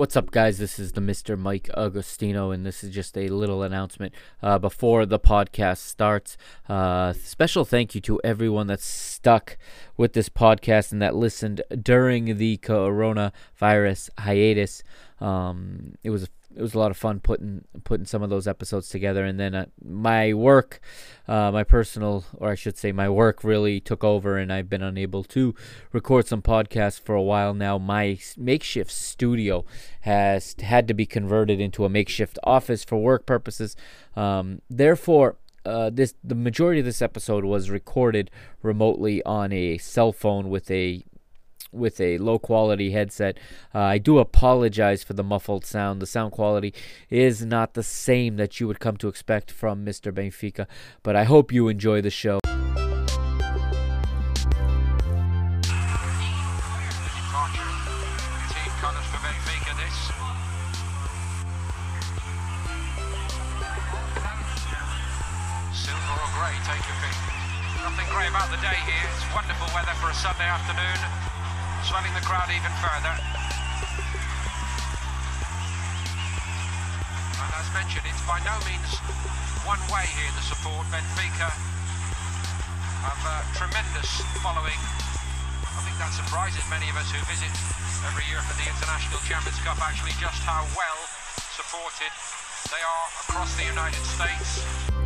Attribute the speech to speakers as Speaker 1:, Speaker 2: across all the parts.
Speaker 1: What's up, guys? This is the Mr. Mike Agostino, and this is just a little announcement uh, before the podcast starts. Uh, special thank you to everyone that's stuck with this podcast and that listened during the coronavirus hiatus. Um, it was it was a lot of fun putting putting some of those episodes together. And then uh, my work uh, my personal or i should say my work really took over and i've been unable to record some podcasts for a while now. My makeshift studio has had to be converted into a makeshift office for work purposes. Um, therefore uh, this the majority of this episode was recorded remotely on a cell phone with a with a low quality headset. Uh, I do apologize for the muffled sound. The sound quality is not the same that you would come to expect from Mr. Benfica, but I hope you enjoy the show.
Speaker 2: Further. And as mentioned, it's by no means one way here, the support. Benfica have a tremendous following. I think that surprises many of us who visit every year for the International Champions Cup, actually just how well supported they are across the United States.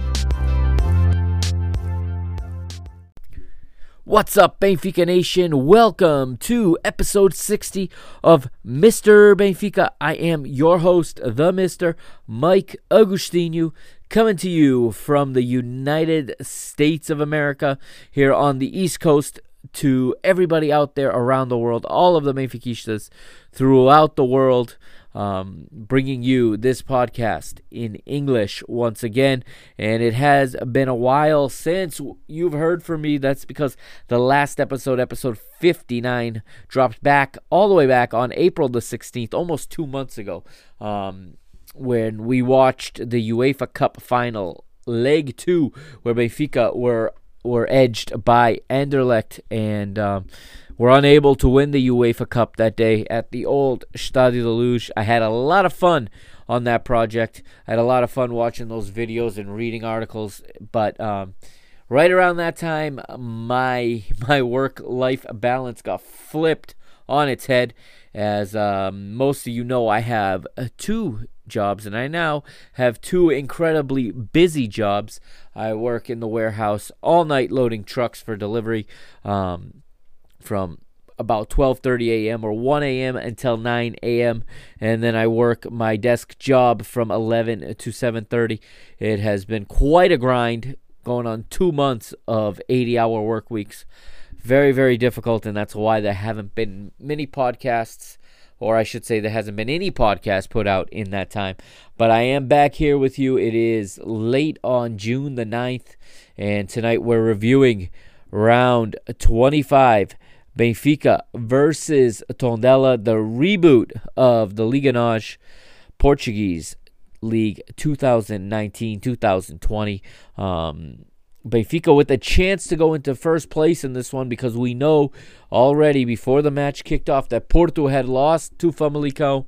Speaker 1: What's up, Benfica Nation? Welcome to episode 60 of Mr. Benfica. I am your host, the Mr. Mike Agustino, coming to you from the United States of America here on the East Coast to everybody out there around the world, all of the Benfiquistas throughout the world um, bringing you this podcast in English once again. And it has been a while since you've heard from me. That's because the last episode, episode 59, dropped back all the way back on April the 16th, almost two months ago, um, when we watched the UEFA Cup final, leg two, where Benfica were were edged by Anderlecht and. Um, were unable to win the UEFA Cup that day at the old Stadio de Luz. I had a lot of fun on that project. I had a lot of fun watching those videos and reading articles, but um, right around that time, my my work life balance got flipped on its head. As um, most of you know, I have uh, two jobs, and I now have two incredibly busy jobs. I work in the warehouse all night loading trucks for delivery. Um, from about 12:30 a.m. or 1 a.m. until 9 a.m. and then I work my desk job from 11 to 7:30. It has been quite a grind going on 2 months of 80-hour work weeks. Very very difficult and that's why there haven't been many podcasts or I should say there hasn't been any podcast put out in that time. But I am back here with you. It is late on June the 9th and tonight we're reviewing round 25 Benfica versus Tondela, the reboot of the Liga NOS Portuguese League 2019-2020. Um, Benfica with a chance to go into first place in this one because we know already before the match kicked off that Porto had lost to Famalicão.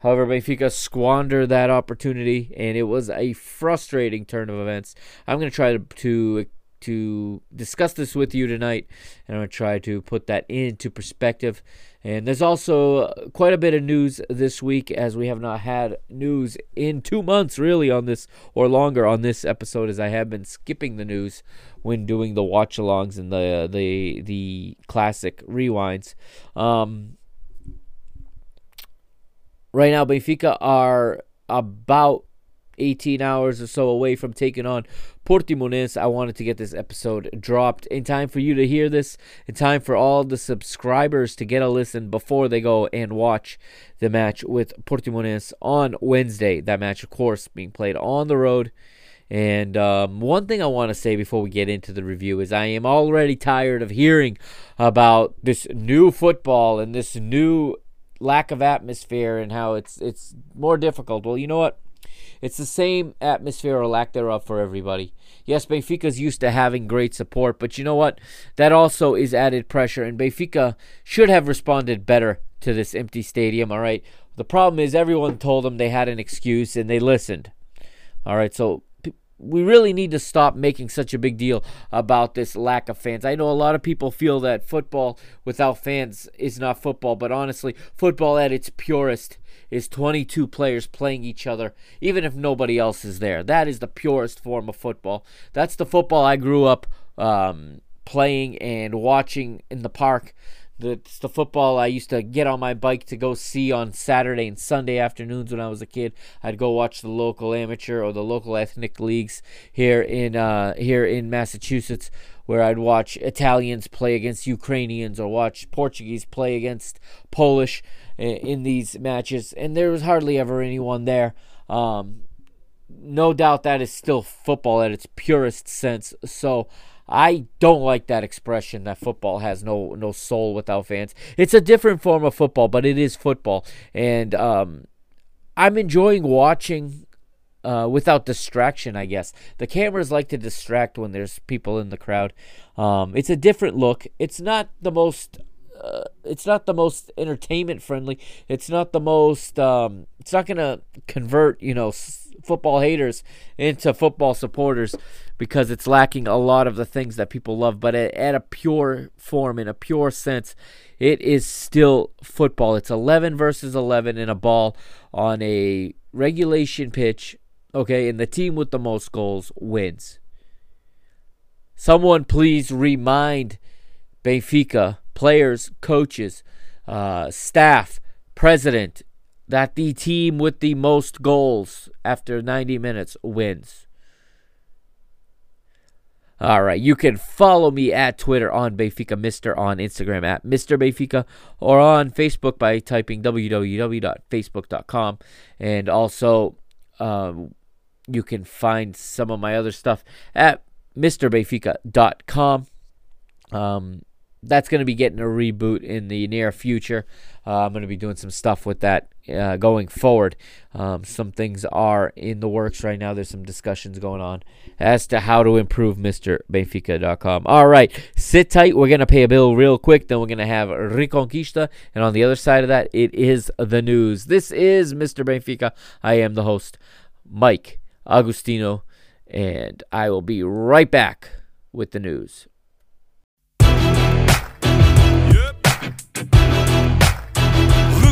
Speaker 1: However, Benfica squandered that opportunity, and it was a frustrating turn of events. I'm going to try to, to to discuss this with you tonight, and I'm going to try to put that into perspective. And there's also uh, quite a bit of news this week, as we have not had news in two months, really, on this or longer on this episode, as I have been skipping the news when doing the watch-alongs and the the the classic rewinds. Um, right now, Benfica are about 18 hours or so away from taking on Portimonense. I wanted to get this episode dropped in time for you to hear this, in time for all the subscribers to get a listen before they go and watch the match with Portimonense on Wednesday. That match, of course, being played on the road. And um, one thing I want to say before we get into the review is I am already tired of hearing about this new football and this new lack of atmosphere and how it's it's more difficult. Well, you know what? It's the same atmosphere or lack thereof for everybody. Yes, Benfica's used to having great support, but you know what? That also is added pressure, and Benfica should have responded better to this empty stadium. All right. The problem is everyone told them they had an excuse and they listened. All right. So we really need to stop making such a big deal about this lack of fans. I know a lot of people feel that football without fans is not football, but honestly, football at its purest is 22 players playing each other, even if nobody else is there. That is the purest form of football. That's the football I grew up um, playing and watching in the park. That's the football I used to get on my bike to go see on Saturday and Sunday afternoons when I was a kid. I'd go watch the local amateur or the local ethnic leagues here in uh, here in Massachusetts, where I'd watch Italians play against Ukrainians or watch Portuguese play against Polish in these matches, and there was hardly ever anyone there. Um, no doubt that is still football at its purest sense. So I don't like that expression that football has no no soul without fans. It's a different form of football, but it is football, and um, I'm enjoying watching uh, without distraction. I guess the cameras like to distract when there's people in the crowd. Um, it's a different look. It's not the most. Uh, it's not the most entertainment friendly. It's not the most. Um, it's not gonna convert you know s- football haters into football supporters because it's lacking a lot of the things that people love. But at, at, a pure form, in a pure sense, it is still football. It's 11 versus 11 in a ball on a regulation pitch. Okay, and the team with the most goals wins. Someone please remind Benfica players, coaches, uh, staff, president that the team with the most goals after 90 minutes wins. All right, you can follow me at Twitter on Benfica Mister, on Instagram at Mr. Benfica, or on Facebook by typing www.facebook.com. And also, um, you can find some of my other stuff at MrBenfica.com. Um, that's going to be getting a reboot in the near future. Uh, I'm going to be doing some stuff with that uh, going forward. Um, some things are in the works right now. There's some discussions going on as to how to improve MrBenfica.com. All right, sit tight. We're going to pay a bill real quick. Then we're going to have Reconquista. And on the other side of that, it is the news. This is Mr. Benfica. I am the host, Mike Agustino. And I will be right back with the news.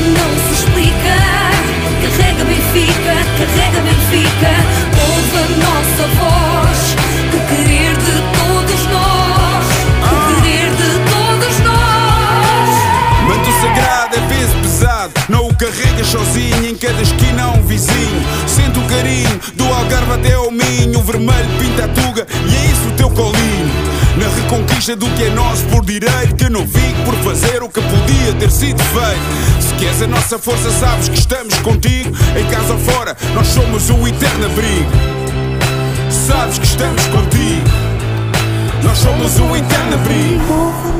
Speaker 3: não se explica. Carrega Benfica, carrega Benfica. Ouve a nossa voz, o querer de todos nós. O querer de todos nós.
Speaker 4: Manto sagrado é peso pesado, não o carregas sozinho, em cada esquina um vizinho. Sente o carinho do Algarve até ao Minho, o vermelho pinta a tuga e é isso o teu colinho. Na reconquista do que é nosso por direito, que não fico por fazer o que podia ter sido feito. Se queres a nossa força, sabes que estamos contigo, em casa ou fora, nós somos o eterno abrigo. Sabes que estamos contigo, nós somos o eterno abrigo.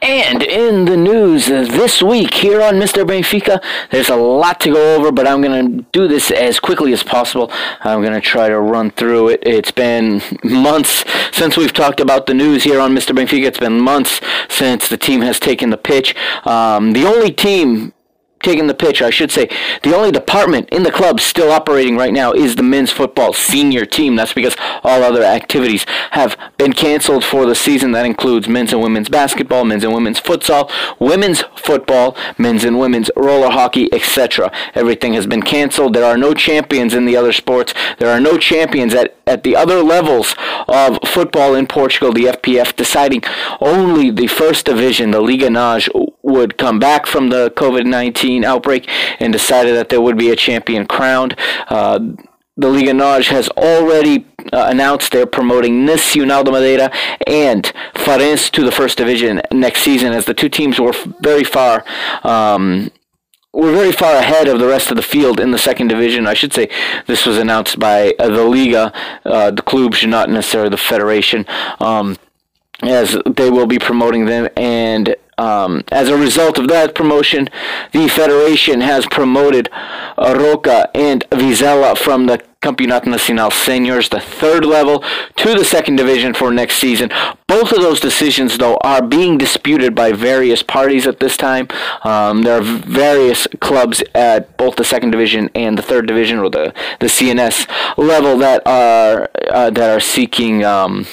Speaker 1: And in the news this week here on Mr. Benfica, there's a lot to go over, but I'm going to do this as quickly as possible. I'm going to try to run through it. It's been months since we've talked about the news here on Mr. Benfica. It's been months since the team has taken the pitch. Um, the only team taking the pitch, I should say, the only department in the club still operating right now is the men's football senior team. That's because all other activities have been canceled for the season. That includes men's and women's basketball, men's and women's futsal, women's football, men's and women's roller hockey, etc. Everything has been canceled. There are no champions in the other sports. There are no champions at, at the other levels of football in Portugal. The FPF deciding only the first division, the Liga NOS, would come back from the COVID 19 outbreak and decided that there would be a champion crowned. Uh, the Liga NOS has already uh, announced they're promoting Nacional de Madeira and Farense to the first division next season, as the two teams were very far. Um, we're very far ahead of the rest of the field in the second division. I should say this was announced by uh, the Liga, uh, the clubs, not necessarily the federation, um, as they will be promoting them and um, as a result of that promotion, the federation has promoted Arouca and Vizela from the Campeonato Nacional Seniors, the third level, to the second division for next season. Both of those decisions, though, are being disputed by various parties at this time. Um, there are various clubs at both the second division and the third division, or the, the CNS level, that are uh, that are seeking. Um,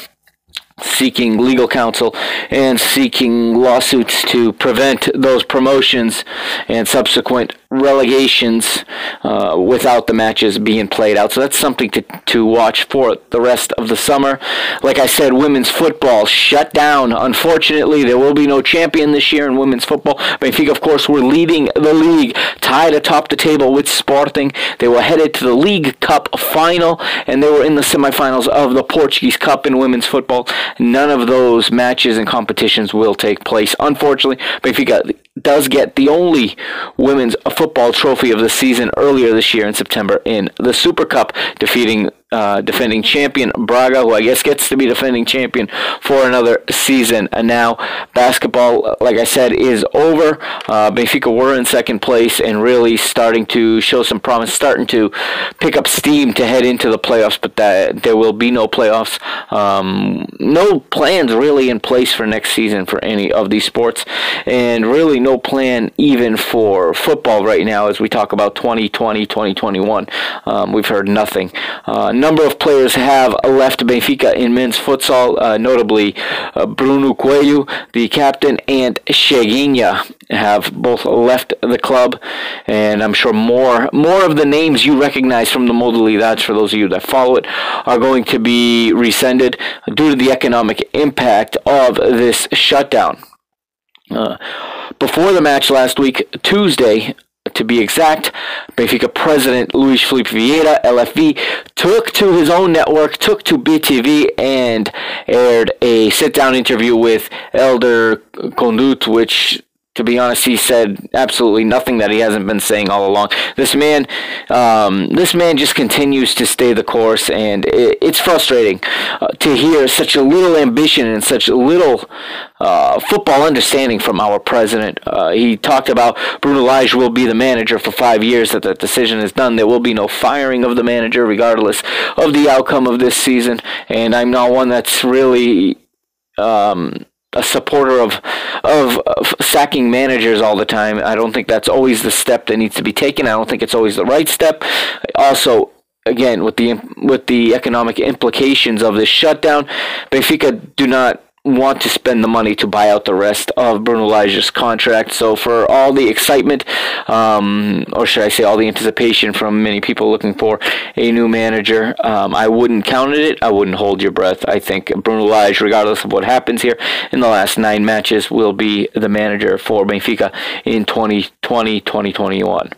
Speaker 1: seeking legal counsel and seeking lawsuits to prevent those promotions and subsequent relegations uh, without the matches being played out. So that's something to, to watch for the rest of the summer. Like I said, women's football shut down. Unfortunately, there will be no champion this year in women's football. Benfica, of course, were leading the league, tied atop the table with Sporting. They were headed to the League Cup final, and they were in the semifinals of the Portuguese Cup in women's football. None of those matches and competitions will take place. Unfortunately, Benfica does get the only women's football trophy of the season earlier this year in September in the Super Cup, defeating uh, defending champion Braga, who I guess gets to be defending champion for another season. And now basketball, like I said, is over. Uh, Benfica were in second place and really starting to show some promise, starting to pick up steam to head into the playoffs. But that there will be no playoffs. Um, no plans really in place for next season for any of these sports, and really no plan even for football right now as we talk about 2020, 2021. Um, we've heard nothing. Uh, number of players have left Benfica in men's futsal, uh, notably uh, Bruno Coelho, the captain, and Chaguinha have both left the club, and I'm sure more more of the names you recognize from the modalidades, for those of you that follow it, are going to be rescinded due to the economic impact of this shutdown. Uh, before the match last week, Tuesday, to be exact, Benfica president Luis Filipe Vieira, LFV, took to his own network, took to BTV, and aired a sit down interview with Elder Condut, which to be honest, he said absolutely nothing that he hasn't been saying all along. This man, um, this man just continues to stay the course, and it, it's frustrating uh, to hear such a little ambition and such little uh, football understanding from our president. Uh, he talked about Bruno Lage will be the manager for five years. That the decision is done. There will be no firing of the manager, regardless of the outcome of this season. And I'm not one that's really. Um, a supporter of, of, of sacking managers all the time. I don't think that's always the step that needs to be taken. I don't think it's always the right step. Also, again with the with the economic implications of this shutdown, Benfica do not want to spend the money to buy out the rest of Bruno Lage's contract. So for all the excitement, um, or should I say all the anticipation from many people looking for a new manager, um, I wouldn't count it. I wouldn't hold your breath. I think Bruno Lage, regardless of what happens here in the last nine matches, will be the manager for Benfica in 2020, 2021.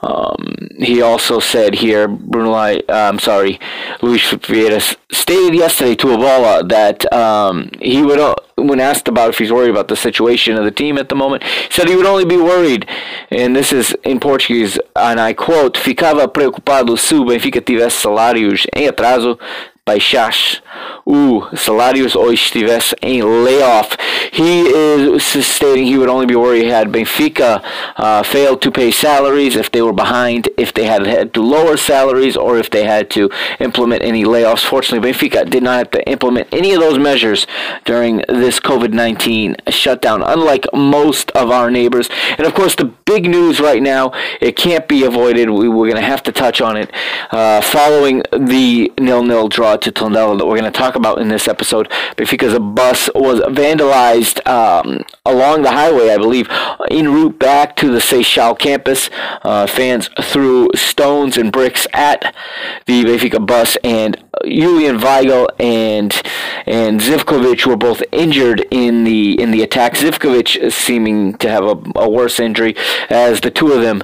Speaker 1: Um, he also said here, Bruno Lage, I'm sorry, Luis Vieira stated yesterday to A Bola that um, he would, uh, when asked about if he's worried about the situation of the team at the moment, said he would only be worried, and this is in Portuguese, and I quote, ficava preocupado se o Benfica tivesse salários em atraso baixasse o salários ou estivesse em layoff. He is stating he would only be worried had Benfica uh, failed to pay salaries, if they were behind, if they had had to lower salaries, or if they had to implement any layoffs. Fortunately, Benfica did not have to implement any of those measures during this COVID 19 shutdown, unlike most of our neighbors. And of course, the big news right now, it can't be avoided. We, we're going to have to touch on it uh, following the nil nil draw to Tondela that we're going talk about in this episode. because a bus was vandalized um, along the highway, I believe, en route back to the Seixal campus. Uh, fans threw stones and bricks at the Benfica bus, and Julian Weigl and and Zivkovic were both injured in the in the attack. Zivkovic seeming to have a, a worse injury, as the two of them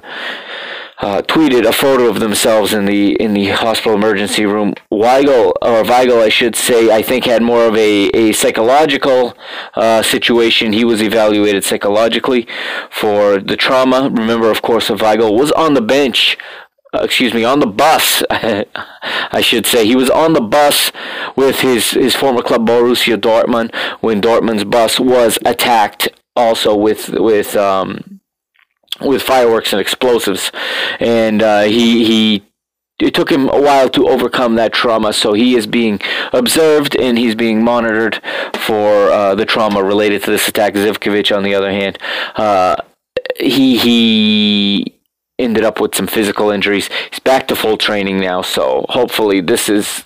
Speaker 1: uh, tweeted a photo of themselves in the in the hospital emergency room. Weigel or Weigel, I should say, I think had more of a a psychological uh, situation. He was evaluated psychologically for the trauma. Remember, of course, Weigel was on the bench. Uh, excuse me, on the bus. I should say he was on the bus with his his former club Borussia Dortmund when Dortmund's bus was attacked. Also with with um, with fireworks and explosives, and uh, he he it took him a while to overcome that trauma. So he is being observed and he's being monitored for uh, the trauma related to this attack. Zivkovic, on the other hand, uh, he he ended up with some physical injuries. He's back to full training now. So hopefully this is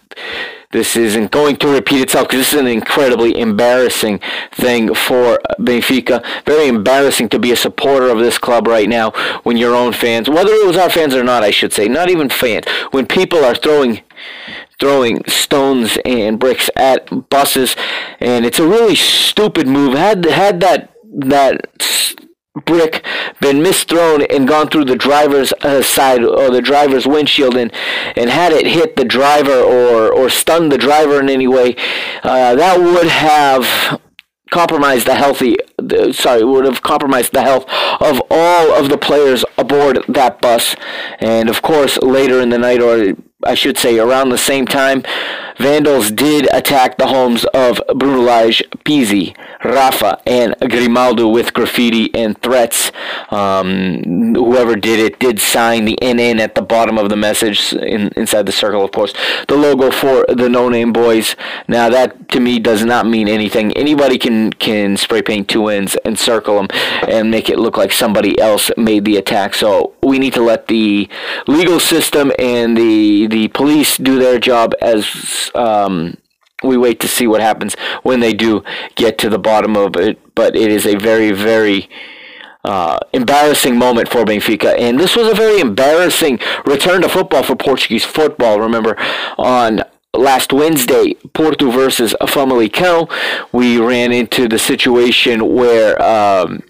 Speaker 1: this isn't going to repeat itself because this is an incredibly embarrassing thing for Benfica. Very embarrassing to be a supporter of this club right now when your own fans, whether it was our fans or not, I should say, not even fans, when people are throwing throwing stones and bricks at buses and it's a really stupid move had had that that brick been misthrown and gone through the driver's uh, side or the driver's windshield and, and had it hit the driver or, or stunned the driver in any way, uh, that would have compromised the healthy the, sorry would have compromised the health of all of the players aboard that bus. And of course later in the night or I should say around the same time vandals did attack the homes of Bruno Lage, Pizzi, Rafa, and Grimaldo with graffiti and threats. Um, whoever did it did sign the NN at the bottom of the message in, inside the circle, of course. The logo for the No Name Boys. Now, that to me does not mean anything. Anybody can, can spray paint two ends and circle them and make it look like somebody else made the attack. So we need to let the legal system and the, the police do their job as. Um, we wait to see what happens when they do get to the bottom of it. But it is a very, very uh, embarrassing moment for Benfica. And this was a very embarrassing return to football for Portuguese football. Remember, on last Wednesday, Porto versus Famalicão, we ran into the situation where. Um,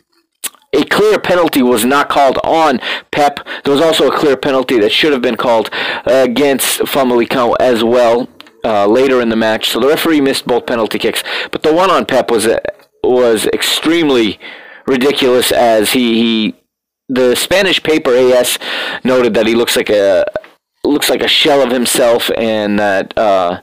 Speaker 1: a clear penalty was not called on Pepe. There was also a clear penalty that should have been called against Famalicão as well uh, later in the match. So the referee missed both penalty kicks, but the one on Pepe was uh, was extremely ridiculous as he, he the Spanish paper AS noted that he looks like a looks like a shell of himself and that uh,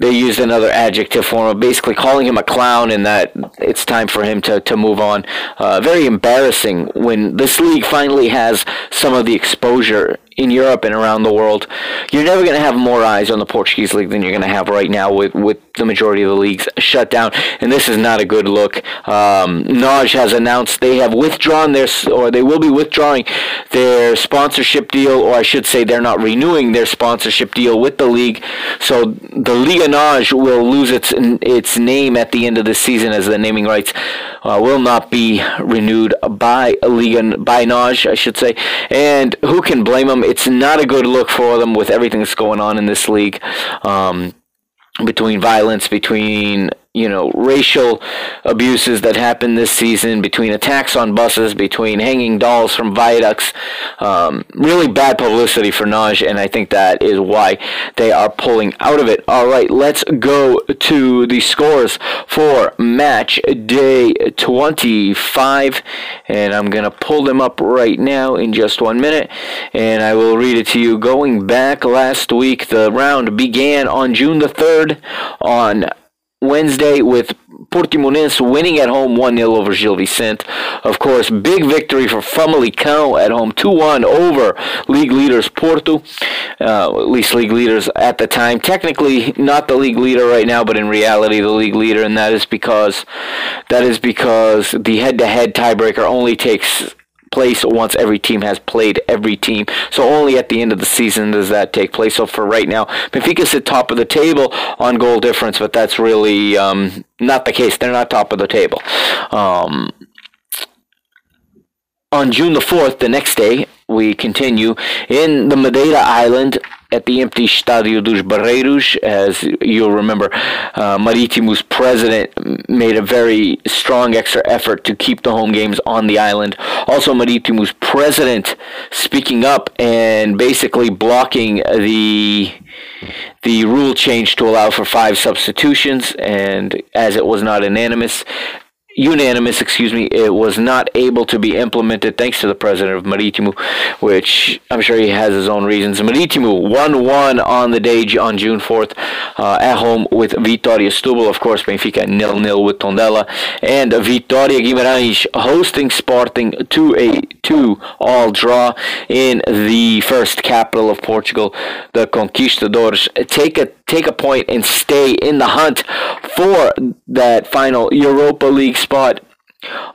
Speaker 1: they used another adjective for him, basically calling him a clown and that it's time for him to, to move on. Uh, very embarrassing when this league finally has some of the exposure in Europe and around the world. You're never going to have more eyes on the Portuguese league than you're going to have right now with, with the majority of the leagues shut down, and this is not a good look. Um, NOS has announced they have withdrawn their, or they will be withdrawing their sponsorship deal, or I should say they're not renewing their sponsorship deal with the league. So the Liga NOS will lose its its name at the end of the season as the naming rights uh, will not be renewed by Liga by NOS, I should say. And who can blame them? It's not a good look for them with everything that's going on in this league. Um, between violence, between you know racial abuses that happened this season, between attacks on buses, between hanging dolls from viaducts, um, really bad publicity for NOS, and I think that is why they are pulling out of it. All right, let's go to the scores for match day 25, and I'm gonna pull them up right now in just one minute, and I will read it to you. Going back last week, the round began on June the third on Wednesday with Portimonense winning at home 1 0 over Gil Vicente. Of course, big victory for Famalicão at home 2 1 over league leaders Porto. Uh, at least league leaders at the time. Technically, not the league leader right now, but in reality, the league leader, and that is because that is because the head-to-head tiebreaker only takes place once every team has played every team. So only at the end of the season does that take place. So for right now, Benfica's at top of the table on goal difference, but that's really um, not the case. They're not top of the table. Um, on June the 4th, the next day, we continue in the Madeira Island at the empty Estádio dos Barreiros. As you'll remember, uh, Marítimo's president made a very strong extra effort to keep the home games on the island. Also, Marítimo's president speaking up and basically blocking the the rule change to allow for five substitutions, and as it was not unanimous, unanimous, excuse me, it was not able to be implemented thanks to the president of Maritimo, which I'm sure he has his own reasons. Maritimo 1-1 on the day on June 4th uh, at home with Vitória Setúbal. Of course, Benfica nil-nil with Tondela. And Vitória Guimarães hosting Sporting to a 2-all draw in the first capital of Portugal. The Conquistadores take a take a point and stay in the hunt for that final Europa League spot.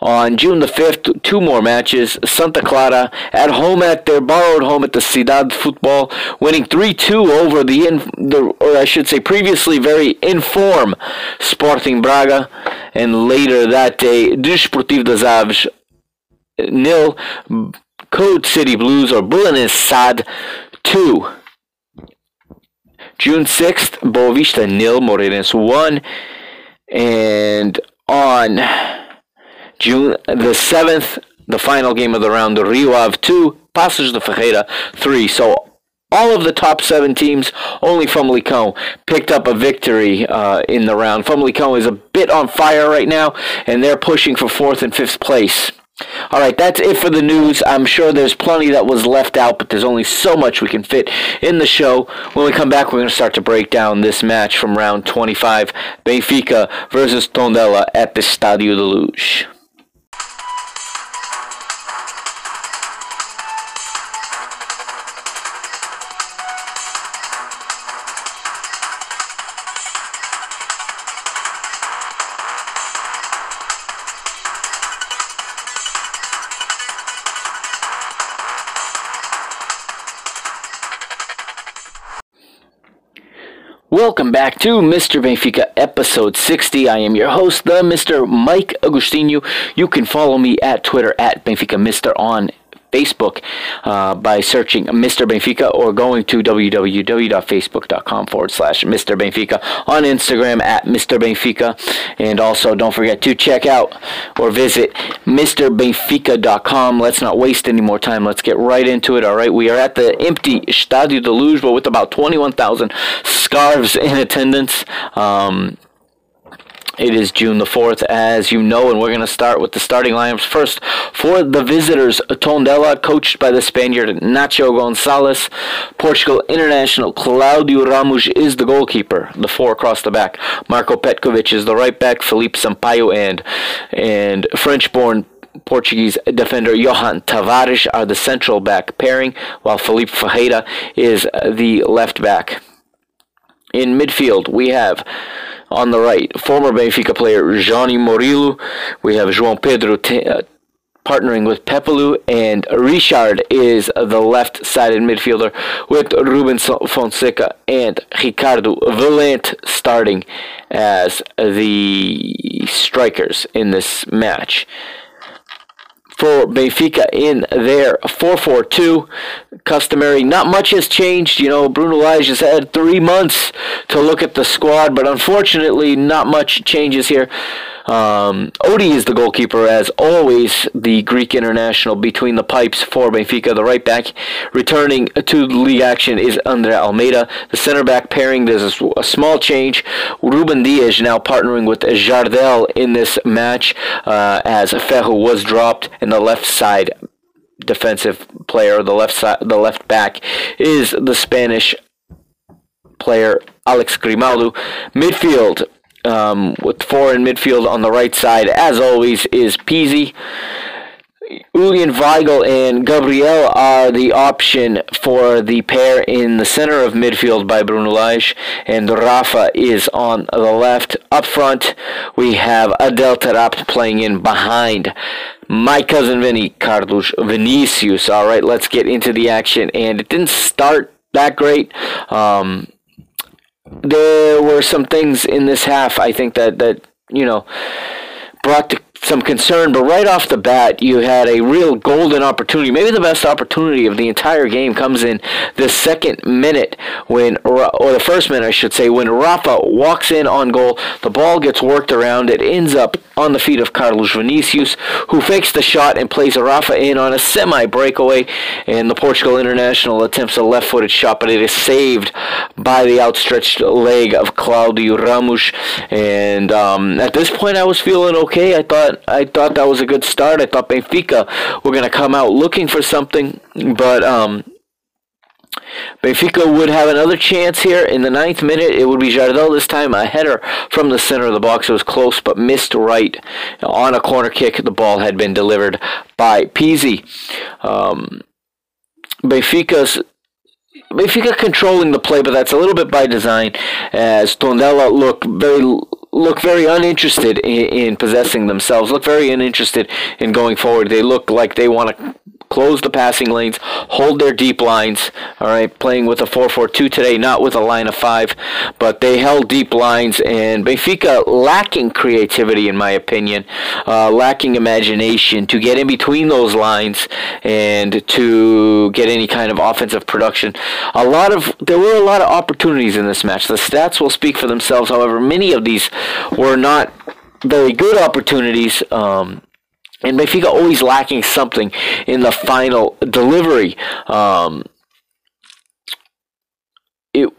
Speaker 1: On June the 5th, two more matches. Santa Clara at home at their borrowed home at the Ciudad Football, winning 3-2 over the, in, the or I should say previously very inform Sporting Braga. And later that day, Desportivo das Aves nil, Code City Blues or Belenenses SAD 2. June 6th, Boavista nil, Moreirense 1. And on June the 7th, the final game of the round, the Rio Ave 2, Paços de Ferreira 3. So all of the top seven teams, only Famalicão picked up a victory uh, in the round. Famalicão is a bit on fire right now, and they're pushing for fourth and fifth place. All right, that's it for the news. I'm sure there's plenty that was left out, but there's only so much we can fit in the show. When we come back, we're going to start to break down this match from round 25 Benfica versus Tondela at the Stadio de Luz. Welcome back to Mr. Benfica episode 60. I am your host, the Mr. Mike Agostinho. You can follow me at Twitter at Benfica Mister on Facebook uh, by searching Mr. Benfica or going to www.facebook.com forward slash Mr. Benfica on Instagram at Mr. Benfica. And also don't forget to check out or visit MrBenfica.com. Let's not waste any more time. Let's get right into it. All right. We are at the empty Stadio de Luz, but with about 21,000 scarves in attendance. Um, it is June the 4th, as you know, and we're going to start with the starting lineups. First, for the visitors, Tondela, coached by the Spaniard Nacho Gonzalez. Portugal international Claudio Ramos is the goalkeeper. The four across the back. Marco Petkovic is the right back. Felipe Sampaio and, and French-born Portuguese defender Johan Tavares are the central back pairing, while Felipe Ferreira is the left back. In midfield, we have on the right, former Benfica player Johnny Murillo. We have João Pedro uh, partnering with Pepelu, and Richard is the left-sided midfielder with Ruben Fonseca and Ricardo Valente starting as the strikers in this match for Benfica in their 4-4-2. Customary, not much has changed. You know, Bruno Lage has had three months to look at the squad, but unfortunately, not much changes here. Um, Odi is the goalkeeper, as always, the Greek international between the pipes for Benfica. The right back returning to league action is Andre Almeida. The center back pairing, there's a, a small change. Ruben Dias now partnering with Jardel in this match, uh, as Ferro was dropped, and the left side defensive player, the left side, the left back, is the Spanish player Alex Grimaldo. Midfield um, with four in midfield on the right side, as always, is Pizzi. Julian Weigl and Gabriel are the option for the pair in the center of midfield by Bruno Lage, and Rafa is on the left. Up front, we have Adel Taarabt playing in behind my cousin Vinny, Carlos Vinicius. All right, let's get into the action, and it didn't start that great. Um, there were some things in this half I think that that you know brought the some concern, but right off the bat, you had a real golden opportunity. Maybe the best opportunity of the entire game comes in the second minute when, or the first minute, I should say, when Rafa walks in on goal. The ball gets worked around. It ends up on the feet of Carlos Vinicius, who fakes the shot and plays Rafa in on a semi breakaway. And the Portugal international attempts a left footed shot, but it is saved by the outstretched leg of Claudio Ramos. And um, at this point, I was feeling okay. I thought thought I thought that was a good start. I thought Benfica were going to come out looking for something, but um, Benfica would have another chance here in the ninth minute. It would be Jardel this time, a header from the center of the box. It was close, but missed right on a corner kick. The ball had been delivered by Pizzi. Um, Benfica's Benfica controlling the play, but that's a little bit by design, as Tondela look very look very uninterested in, in possessing themselves. Look very uninterested in going forward. They look like they want to close the passing lanes, hold their deep lines. All right, playing with a 4-4-2 today, not with a line of five, but they held deep lines. And Benfica lacking creativity, in my opinion, uh, lacking imagination to get in between those lines and to get any kind of offensive production. A lot of there were a lot of opportunities in this match. The stats will speak for themselves. However, many of these were not very good opportunities. Um, and Benfica always lacking something in the final delivery. Um, it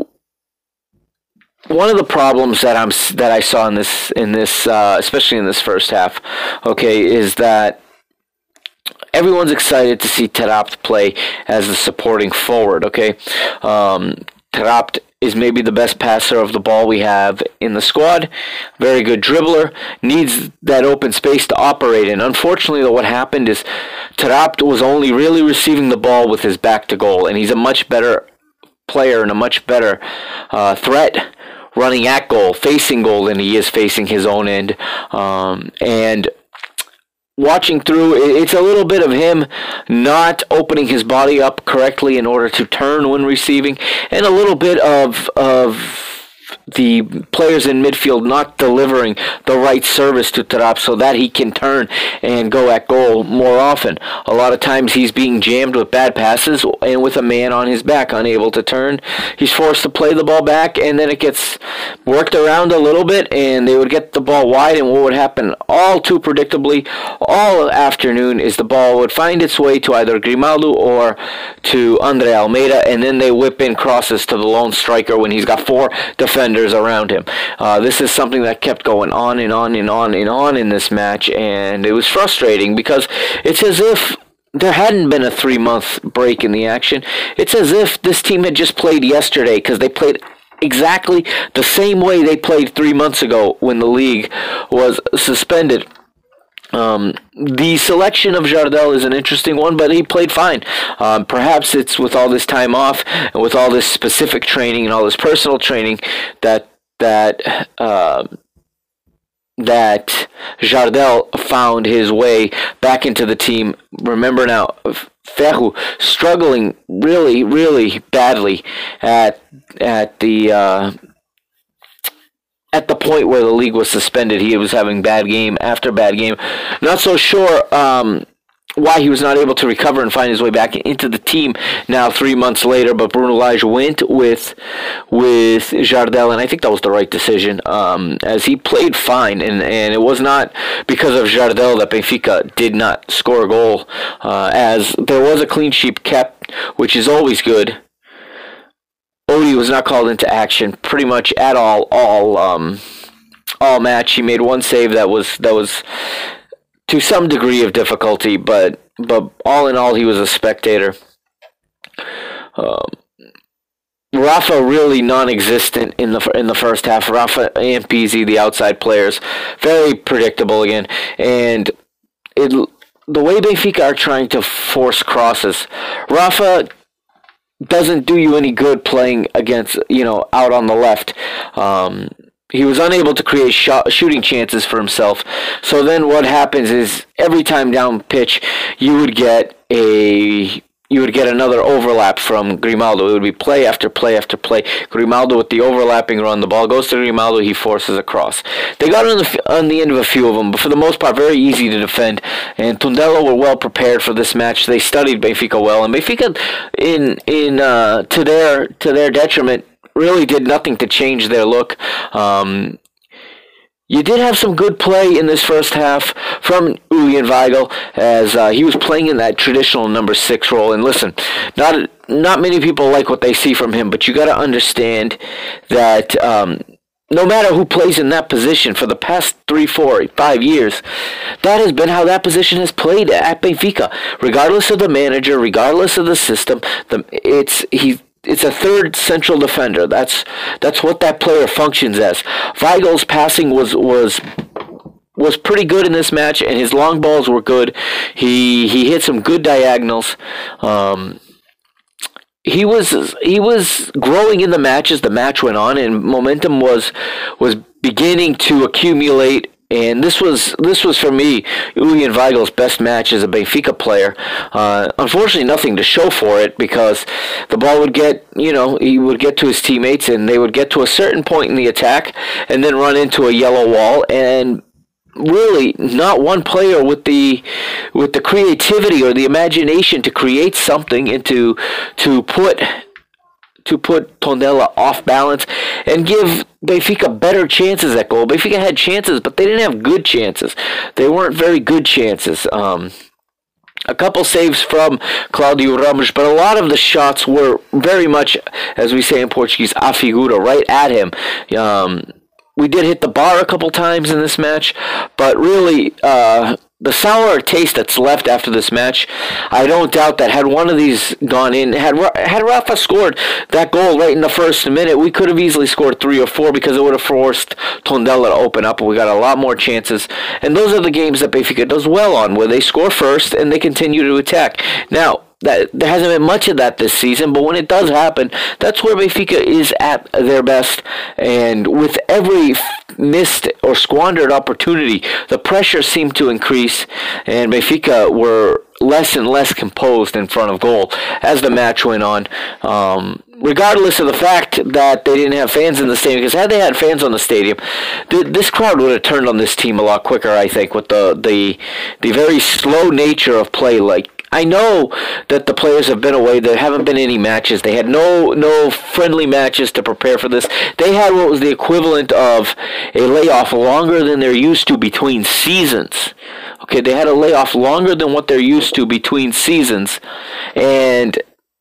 Speaker 1: one of the problems that I'm that I saw in this in this uh, especially in this first half, okay, is that everyone's excited to see Taarabt play as the supporting forward. Okay, um, Taarabt is maybe the best passer of the ball we have in the squad. Very good dribbler. Needs that open space to operate in. Unfortunately, though, what happened is Taarabt was only really receiving the ball with his back to goal, and he's a much better player and a much better uh, threat running at goal, facing goal, than he is facing his own end. Um, and watching through, it's a little bit of him not opening his body up correctly in order to turn when receiving, and a little bit of of the players in midfield not delivering the right service to Taarabt so that he can turn and go at goal more often. A lot of times he's being jammed with bad passes and with a man on his back, unable to turn. He's forced to play the ball back, and then it gets worked around a little bit, and they would get the ball wide. And what would happen all too predictably all afternoon is the ball would find its way to either Grimaldo or to Andre Almeida, and then they whip in crosses to the lone striker when he's got four defenders defenders around him. Uh, this is something that kept going on and on and on and on in this match, and it was frustrating because it's as if there hadn't been a three month break in the action. It's as if this team had just played yesterday because they played exactly the same way they played three months ago when the league was suspended. Um, the selection of Jardel is an interesting one, but he played fine. Um, perhaps it's with all this time off and with all this specific training and all this personal training that that uh, that Jardel found his way back into the team. Remember now, Ferro struggling really, really badly at at the. Uh, at the point where the league was suspended, he was having bad game after bad game. Not so sure um, why he was not able to recover and find his way back into the team now three months later. But Bruno Lage went with with Jardel, and I think that was the right decision um, as he played fine, and, and it was not because of Jardel that Benfica did not score a goal, uh, as there was a clean sheet kept, which is always good. Odie was not called into action pretty much at all all um, all match. He made one save that was that was to some degree of difficulty, but but all in all, he was a spectator. Um, Rafa really non-existent in the in the first half. Rafa and Pizzi, the outside players, very predictable again, and it the way Benfica are trying to force crosses. Rafa doesn't do you any good playing against you know out on the left. Um, he was unable to create shot, shooting chances for himself. So then what happens is every time down pitch, you would get a you would get another overlap from Grimaldo. It would be play after play after play. Grimaldo with the overlapping run. The ball goes to Grimaldo. He forces a cross. They got on the on the end of a few of them, but for the most part, very easy to defend. And Tondela were well prepared for this match. They studied Benfica well, and Benfica, in in uh, to their to their detriment, really did nothing to change their look. Um, you did have some good play in this first half from Julian Weigl as uh, he was playing in that traditional number six role. And listen, not not many people like what they see from him, but you got to understand that um, no matter who plays in that position for the past three, four, five years, that has been how that position has played at Benfica. Regardless of the manager, regardless of the system, the it's he it's a third central defender. That's that's what that player functions as. Weigl's passing was was was pretty good in this match, and his long balls were good. He he hit some good diagonals. Um, he was he was growing in the match as the match went on, and momentum was was beginning to accumulate and this was this was for me Julian Weigl's best match as a Benfica player. Uh, unfortunately, nothing to show for it because the ball would get you know he would get to his teammates and they would get to a certain point in the attack and then run into a yellow wall and really not one player with the with the creativity or the imagination to create something and to to put to put Tondela off balance and give Benfica better chances at goal. Benfica had chances, but they didn't have good chances. They weren't very good chances. Um, a couple saves from Claudio Ramos, but a lot of the shots were very much, as we say in Portuguese, a figura, right at him. Um, we did hit the bar a couple times in this match, but really, uh, the sour taste that's left after this match, I don't doubt that had one of these gone in, had had Rafa scored that goal right in the first minute, we could have easily scored three or four because it would have forced Tondela to open up. We got a lot more chances, and those are the games that Benfica does well on, where they score first and they continue to attack. Now, that there hasn't been much of that this season, but when it does happen, that's where Benfica is at their best. And with every missed or squandered opportunity, the pressure seemed to increase, and Benfica were less and less composed in front of goal as the match went on. Um, regardless of the fact that they didn't have fans in the stadium, because had they had fans on the stadium, th- this crowd would have turned on this team a lot quicker. I think with the the the very slow nature of play, like I know that the players have been away. There haven't been any matches. They had no no friendly matches to prepare for this. They had what was the equivalent of a layoff longer than they're used to between seasons. Okay, they had a layoff longer than what they're used to between seasons, and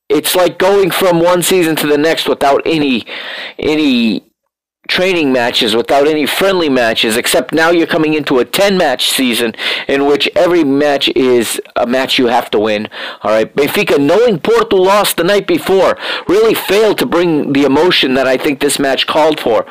Speaker 1: it's like going from one season to the next without any any training matches without any friendly matches, except now you're coming into a 10 match season in which every match is a match you have to win. All right, Benfica, knowing Porto lost the night before, really failed to bring the emotion that I think this match called for.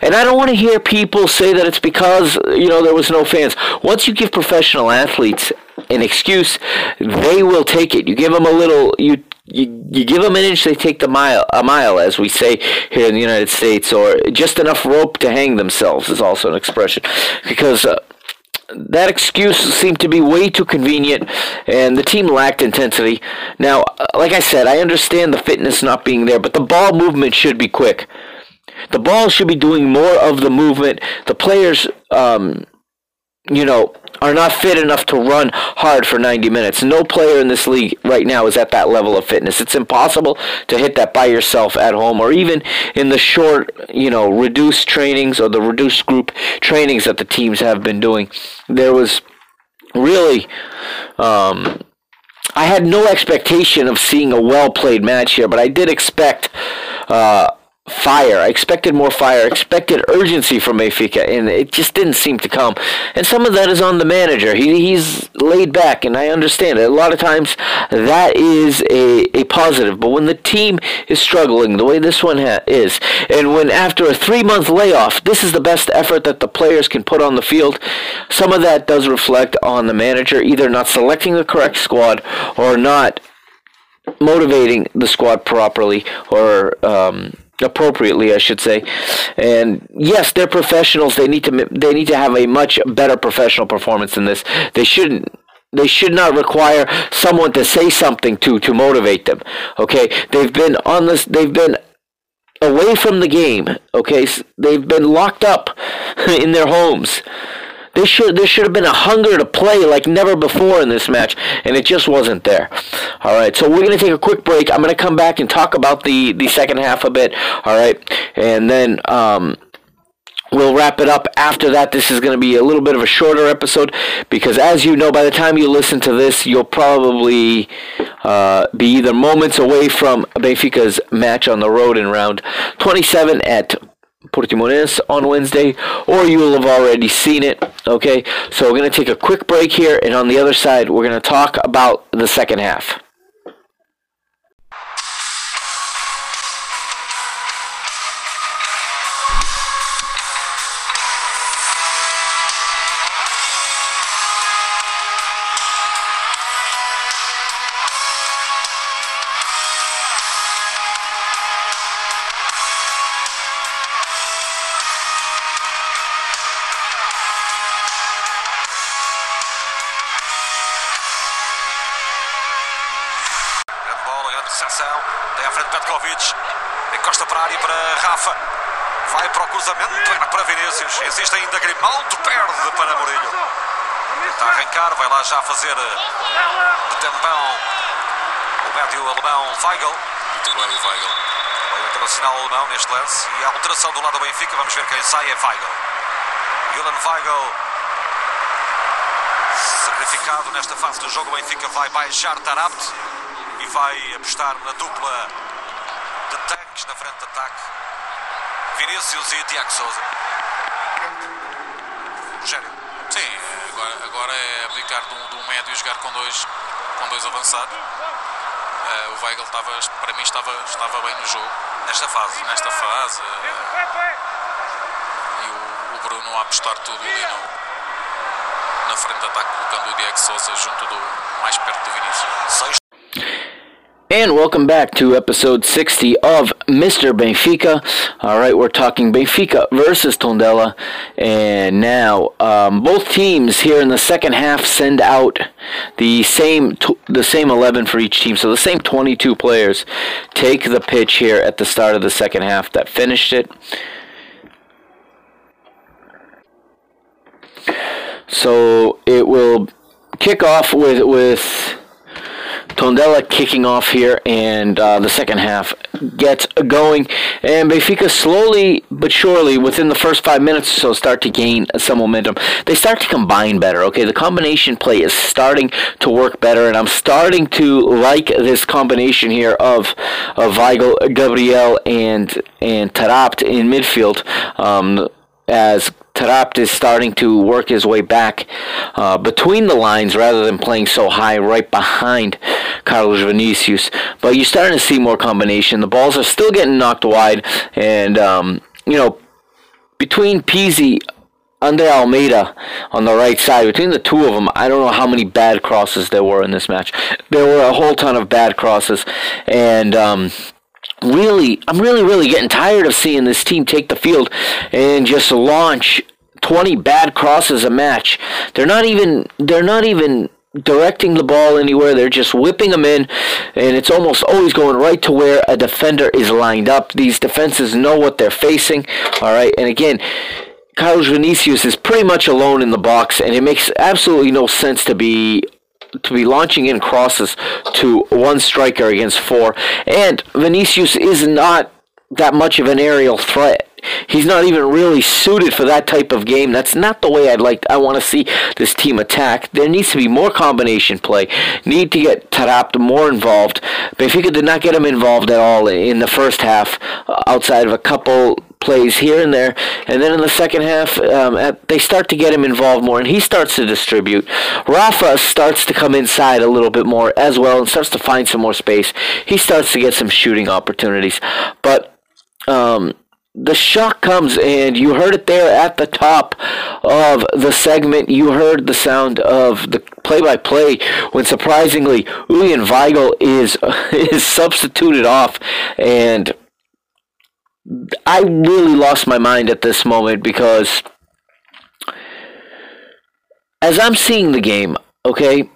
Speaker 1: And I don't want to hear people say that it's because, you know, there was no fans. Once you give professional athletes an excuse, they will take it. You give them a little, you you, you give them an inch, they take the mile, a mile, as we say here in the United States, or just enough rope to hang themselves is also an expression, because uh, that excuse seemed to be way too convenient, and the team lacked intensity. Now, uh, like I said, I understand the fitness not being there, but the ball movement should be quick. The ball should be doing more of the movement. The players, um, you know, are not fit enough to run hard for 90 minutes. No player in this league right now is at that level of fitness. It's impossible to hit that by yourself at home or even in the short, you know, reduced trainings or the reduced group trainings that the teams have been doing. There was really um, I had no expectation of seeing a well played match here, but I did expect uh, fire. I expected more fire. I expected urgency from Benfica, and it just didn't seem to come. And some of that is on the manager. He, he's laid back, and I understand it. A lot of times that is a, a positive, but when the team is struggling the way this one ha- is, and when after a three month layoff, this is the best effort that the players can put on the field, some of that does reflect on the manager either not selecting the correct squad or not motivating the squad properly or um, appropriately, I should say. And yes, they're professionals. They need to they need to have a much better professional performance than this. They shouldn't. They should not require someone to say something to to motivate them. Okay, they've been on this. They've been away from the game. Okay, they've been locked up in their homes. There should there should have been a hunger to play like never before in this match, and it just wasn't there. All right, so we're gonna take a quick break. I'm gonna come back and talk about the the second half a bit. All right, and then. Um, We'll wrap it up after that. This is going to be a little bit of a shorter episode because, as you know, by the time you listen to this, you'll probably uh, be either moments away from Benfica's match on the road in round 27 at Portimonense on Wednesday, or you will have already seen it. Okay, so we're going to take a quick break here, and on the other side, we're going to talk about the second half.
Speaker 2: Cruzamento. Era para Vinícius. Existe ainda Grimaldo. Perde para Mourinho. Tenta arrancar. Vai lá já fazer de tampão o médio alemão Weigl.
Speaker 5: Muito bem o Weigl.
Speaker 2: O internacional alemão neste lance. E a alteração do lado do Benfica. Vamos ver quem sai. É Weigl. Julian Weigl. Sacrificado nesta fase do jogo. O Benfica vai baixar Tarabt e vai apostar na dupla de tanques na frente de ataque. Vinícius e Tiago Souza. Rogério.
Speaker 5: Sim, agora, agora é abdicar de um, de um médio e jogar com dois, com dois avançados. Uh, o Weigl estava, para mim estava, estava bem no jogo.
Speaker 2: Nesta fase.
Speaker 5: Nesta fase. Uh, e o, o, Bruno a apostar tudo ali no, na frente de ataque, colocando o Diego Souza junto do mais perto do Vinícius.
Speaker 1: And welcome back to episode 60 of Mr. Benfica. All right, we're talking Benfica versus Tondela. And now, um, both teams here in the second half send out the same the same 11 for each team. So the same 22 players take the pitch here at the start of the second half that finished it. So it will kick off with with Tondela kicking off here, and uh, the second half gets going. And Benfica slowly but surely, within the first five minutes or so, start to gain some momentum. They start to combine better. Okay, the combination play is starting to work better, and I'm starting to like this combination here of of Weigl, Gabriel, and and Taarabt in midfield. Um, as Taarabt is starting to work his way back uh, between the lines rather than playing so high right behind Carlos Vinicius. But you're starting to see more combination. The balls are still getting knocked wide, and um, you know between Pizzi. Andre Almeida on the right side. Between the two of them, I don't know how many bad crosses there were in this match. There were a whole ton of bad crosses, and um, really, I'm really, really getting tired of seeing this team take the field and just launch 20 bad crosses a match. They're not even, they're not even directing the ball anywhere. They're just whipping them in, and it's almost always going right to where a defender is lined up. These defenses know what they're facing. All right, and again, Carlos Vinicius is pretty much alone in the box, and it makes absolutely no sense to be to be launching in crosses to one striker against four. And Vinicius is not that much of an aerial threat. He's not even really suited for that type of game. That's not the way I'd like. I want to see this team attack. There needs to be more combination play. Need to get Taarabt more involved. But if Benfica did not get him involved at all in the first half, uh, outside of a couple plays here and there, and then in the second half, um, at, they start to get him involved more, and he starts to distribute. Rafa starts to come inside a little bit more as well, and starts to find some more space. He starts to get some shooting opportunities, but. Um, the shock comes, and you heard it there at the top of the segment. You heard the sound of the play-by-play when, surprisingly, Julian Weigl is is substituted off, and I really lost my mind at this moment because as I'm seeing the game, okay,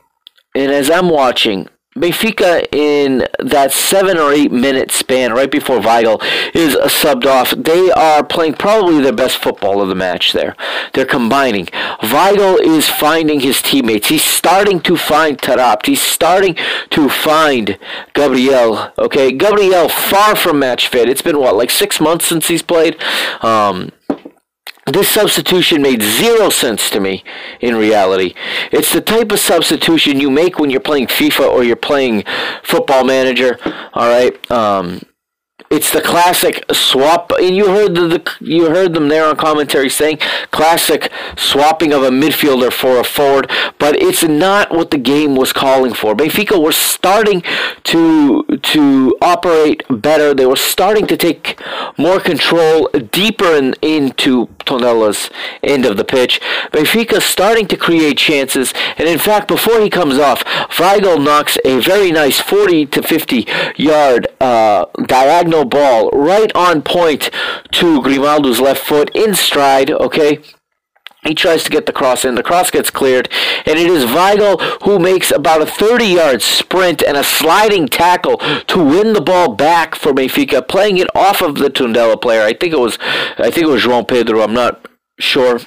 Speaker 1: and as I'm watching, Benfica in that seven or eight minute span right before Weigl is subbed off. They are playing probably their best football of the match there. They're combining. Weigl is finding his teammates. He's starting to find Taarabt. He's starting to find Gabriel. Okay, Gabriel far from match fit. It's been what, like six months since he's played? Um, this substitution made zero sense to me in reality. It's the type of substitution you make when you're playing FIFA or you're playing Football Manager. All right. Um, it's the classic swap, and you heard the, the, you heard them there on commentary saying classic swapping of a midfielder for a forward, but it's not what the game was calling for. Benfica were starting to to operate better. They were starting to take more control deeper in, into Tondela's end of the pitch. Benfica starting to create chances, and in fact, before he comes off, Weigl knocks a very nice 40 to 50 yard uh, diagonal ball right on point to Grimaldo's left foot in stride. Okay. He tries to get the cross in. The cross gets cleared, and it is Weigl who makes about a 30-yard sprint and a sliding tackle to win the ball back for Benfica, playing it off of the Tondela player. I think it was, I think it was João Pedro. I'm not sure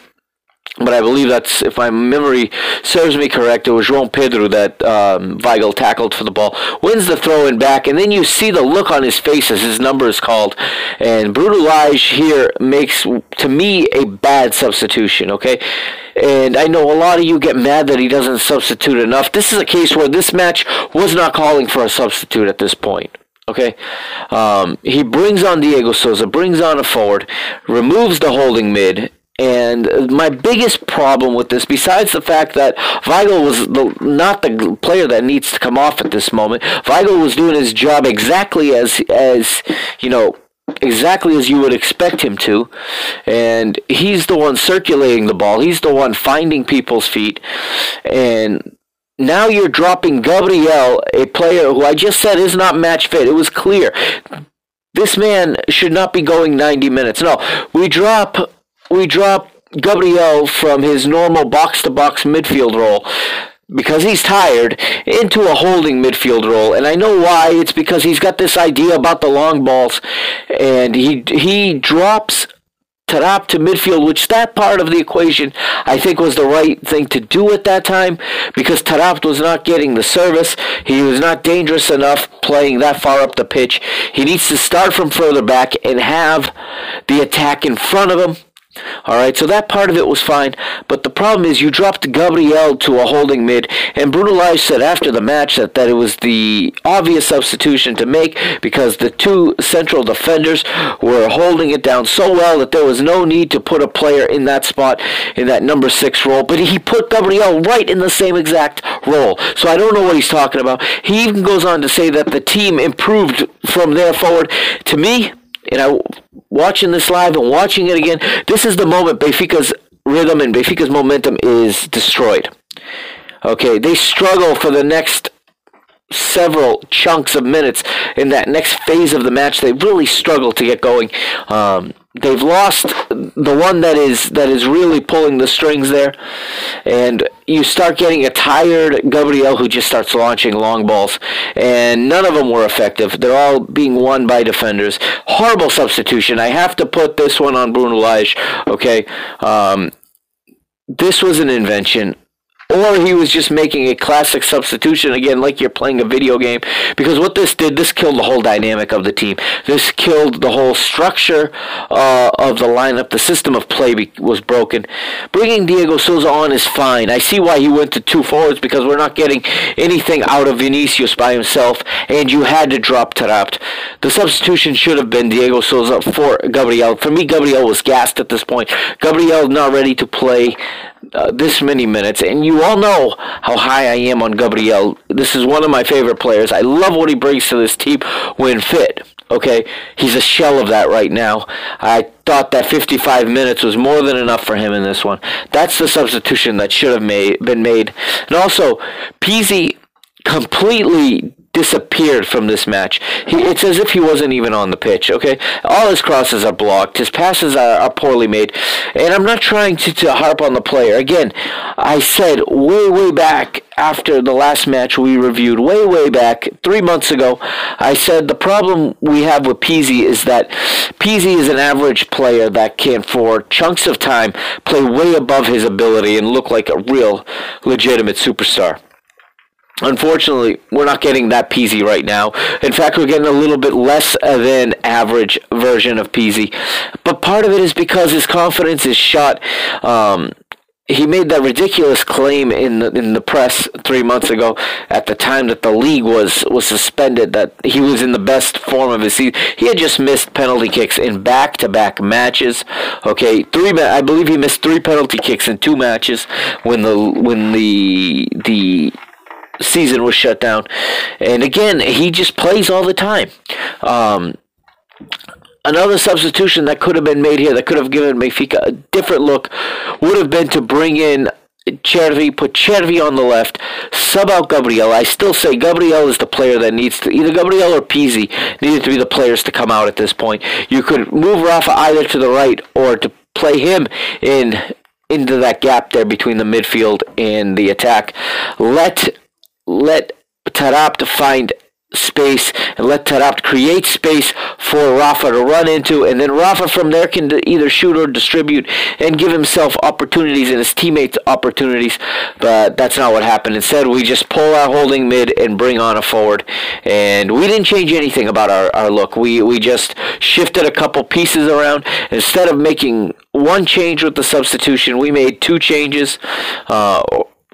Speaker 1: but I believe that's, if my memory serves me correct, it was João Pedro that um, Weigl tackled for the ball. Wins the throw in back, and then you see the look on his face as his number is called. And Bruno Lage here makes, to me, a bad substitution, okay? And I know a lot of you get mad that he doesn't substitute enough. This is a case where this match was not calling for a substitute at this point. Okay, um, he brings on Diego Souza, brings on a forward, removes the holding mid, and my biggest problem with this, besides the fact that Weigl was the, not the player that needs to come off at this moment, Weigl was doing his job exactly as as you know exactly as you would expect him to. And he's the one circulating the ball. He's the one finding people's feet. And now you're dropping Gabriel, a player who I just said is not match fit. It was clear. This man should not be going 90 minutes. No, we drop we drop Gabriel from his normal box to box midfield role because he's tired into a holding midfield role and I know why it's because he's got this idea about the long balls and he he drops Taarabt to midfield, which that part of the equation I think was the right thing to do at that time because Taarabt was not getting the service. He was not dangerous enough playing that far up the pitch. He needs to start from further back and have the attack in front of him all right, so that part of it was fine, but the problem is you dropped Gabriel to a holding mid, and Bruno Lage said after the match that, that it was the obvious substitution to make because the two central defenders were holding it down so well that there was no need to put a player in that spot in that number six role, but he put Gabriel right in the same exact role. So I don't know what he's talking about. He even goes on to say that the team improved from there forward. To me, and I watching this live and watching it again, this is the moment Benfica's rhythm and Benfica's momentum is destroyed. Okay, they struggle for the next several chunks of minutes in that next phase of the match. They really struggle to get going. Um, they've lost the one that is that is really pulling the strings there, and you start getting a tired Gabriel who just starts launching long balls, and none of them were effective. They're all being won by defenders. Horrible substitution. I have to put this one on Bruno Lage. Okay, um, this was an invention or he was just making a classic substitution again, like you're playing a video game. Because what this did, this killed the whole dynamic of the team. This killed the whole structure uh, of the lineup. The system of play be- was broken. Bringing Diego Souza on is fine. I see why he went to two forwards because we're not getting anything out of Vinicius by himself, and you had to drop Taarabt. The substitution should have been Diego Souza for Gabriel. For me, Gabriel was gassed at this point. Gabriel not ready to play uh, this many minutes, and you all know how high I am on Gabriel. This is one of my favorite players. I love what he brings to this team when fit. Okay, he's a shell of that right now. I thought that 55 minutes was more than enough for him in this one. That's the substitution that should have made been made. And also, Pizzi completely disappeared from this match. He, it's as if he wasn't even on the pitch, okay? All his crosses are blocked. His passes are, are poorly made. And I'm not trying to, to harp on the player. Again, I said way, way back after the last match we reviewed, way, way back, three months ago, I said the problem we have with Pizzi is that Pizzi is an average player that can, for chunks of time, play way above his ability and look like a real, legitimate superstar. Unfortunately, we're not getting that Pizzi right now. In fact, we're getting a little bit less than average version of Pizzi. But part of it is because his confidence is shot. Um, he made that ridiculous claim in the, in the press three months ago at the time that the league was, was suspended that he was in the best form of his season. He had just missed penalty kicks in back-to-back matches. Okay, three I believe he missed three penalty kicks in two matches when the when the the season was shut down. And again, he just plays all the time. Um, another substitution that could have been made here that could have given Benfica a different look would have been to bring in Cervi, put Cervi on the left, sub out Gabriel. I still say Gabriel is the player that needs to, either Gabriel or Pizzi needed to be the players to come out at this point. You could move Rafa either to the right or to play him in into that gap there between the midfield and the attack. Let let Taarabt find space and let Taarabt create space for Rafa to run into and then Rafa from there can either shoot or distribute and give himself opportunities and his teammates opportunities but that's not what happened. Instead we just pull our holding mid and bring on a forward and we didn't change anything about our, our look. We we just shifted a couple pieces around. Instead of making one change with the substitution we made two changes uh,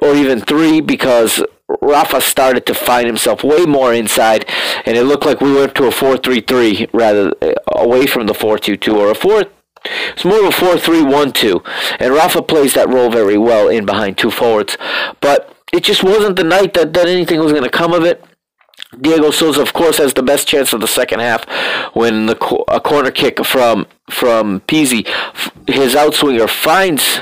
Speaker 1: or even three because Rafa started to find himself way more inside, and it looked like we went to a 4-3-3 rather uh, away from the 4-2-2 or a 4 it's more of a 4-3-1-2, and Rafa plays that role very well in behind two forwards. But it just wasn't the night that, that anything was going to come of it. Diego Souza, of course, has the best chance of the second half when the a corner kick from from Pizzi, his outswinger finds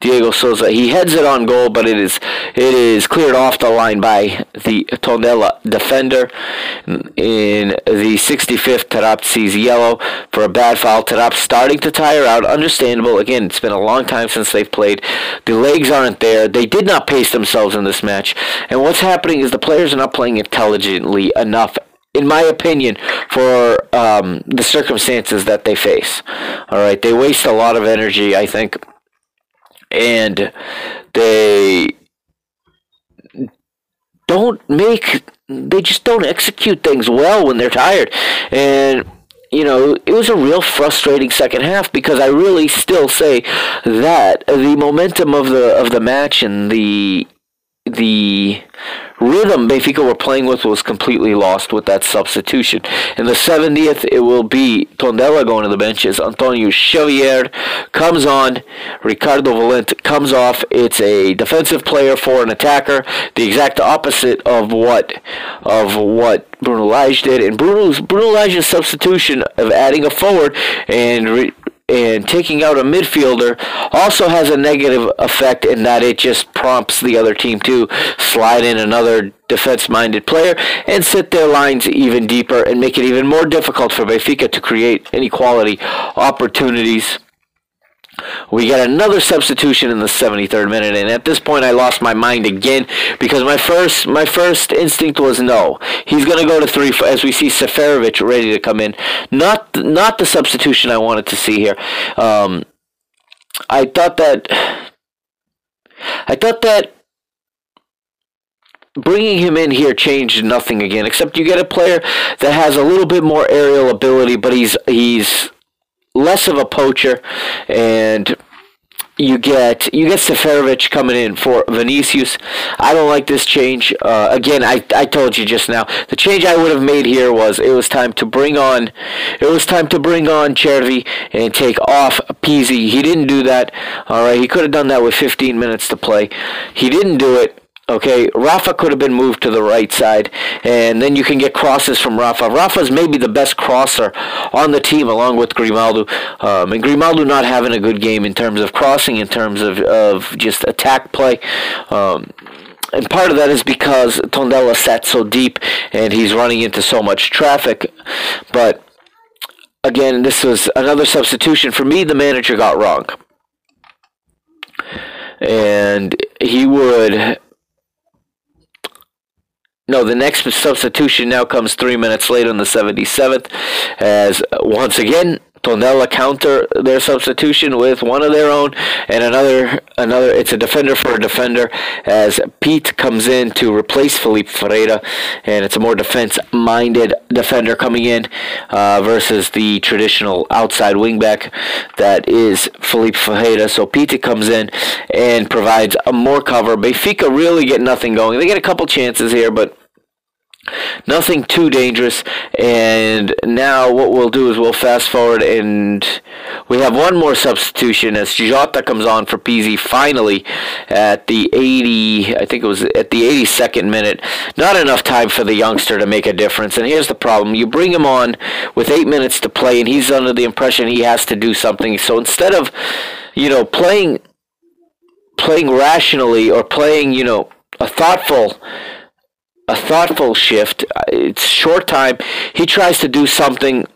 Speaker 1: Diego Souza. He heads it on goal, but it is it is cleared off the line by the Tondela defender. In the 65th, Taarabt sees yellow for a bad foul. Taarabt starting to tire out. Understandable. Again, it's been a long time since they've played. The legs aren't there. They did not pace themselves in this match. And what's happening is the players are not playing intelligently enough in my opinion, for um, the circumstances that they face. All right, they waste a lot of energy, I think, and they don't make they just don't execute things well when they're tired. And you know, it was a real frustrating second half because I really still say that the momentum of the of the match and the the rhythm Benfica were playing with was completely lost with that substitution. In the 70th, it will be Tondela going to the benches. Antonio Xavier comes on. Ricardo Valente comes off. It's a defensive player for an attacker. The exact opposite of what of what Bruno Lage did. And Bruno's Bruno Lage's substitution of adding a forward and and taking out a midfielder also has a negative effect in that it just prompts the other team to slide in another defense-minded player and set their lines even deeper and make it even more difficult for Benfica to create any quality opportunities. We get another substitution in the 73rd minute, and at this point, I lost my mind again because my first my first instinct was no. He's going to go to three as we see Seferovic ready to come in. Not not the substitution I wanted to see here. Um, I thought that I thought that bringing him in here changed nothing again, except you get a player that has a little bit more aerial ability, but he's he's less of a poacher, and you get you get Seferovic coming in for Vinicius. I don't like this change. Uh, again, I, I told you just now the change I would have made here was it was time to bring on it was time to bring on Cervi and take off Pizzi. He didn't do that. All right, he could have done that with 15 minutes to play. He didn't do it. Okay, Rafa could have been moved to the right side, and then you can get crosses from Rafa. Rafa's maybe the best crosser on the team, along with Grimaldo. Um, and Grimaldo not having a good game in terms of crossing, in terms of, of just attack play. Um, and part of that is because Tondela sat so deep, and he's running into so much traffic. But again, this was another substitution. For me, the manager got wrong. And he would no, the next substitution now comes three minutes later on the 77th, as once again Tondela counter their substitution with one of their own and another another it's a defender for a defender as Pete comes in to replace Felipe Ferreira and it's a more defense minded defender coming in uh, versus the traditional outside wingback that is Felipe Ferreira. So Pete comes in and provides a more cover. Benfica really get nothing going. They get a couple chances here but Nothing too dangerous. And now what we'll do is we'll fast forward and we have one more substitution as Jota comes on for Pizzi finally at the 80, I think it was at the 82nd minute. Not enough time for the youngster to make a difference. And here's the problem. You bring him on with eight minutes to play and he's under the impression he has to do something. So instead of, you know, playing playing rationally or playing, you know, a thoughtful a thoughtful shift. It's short time. He tries to do something,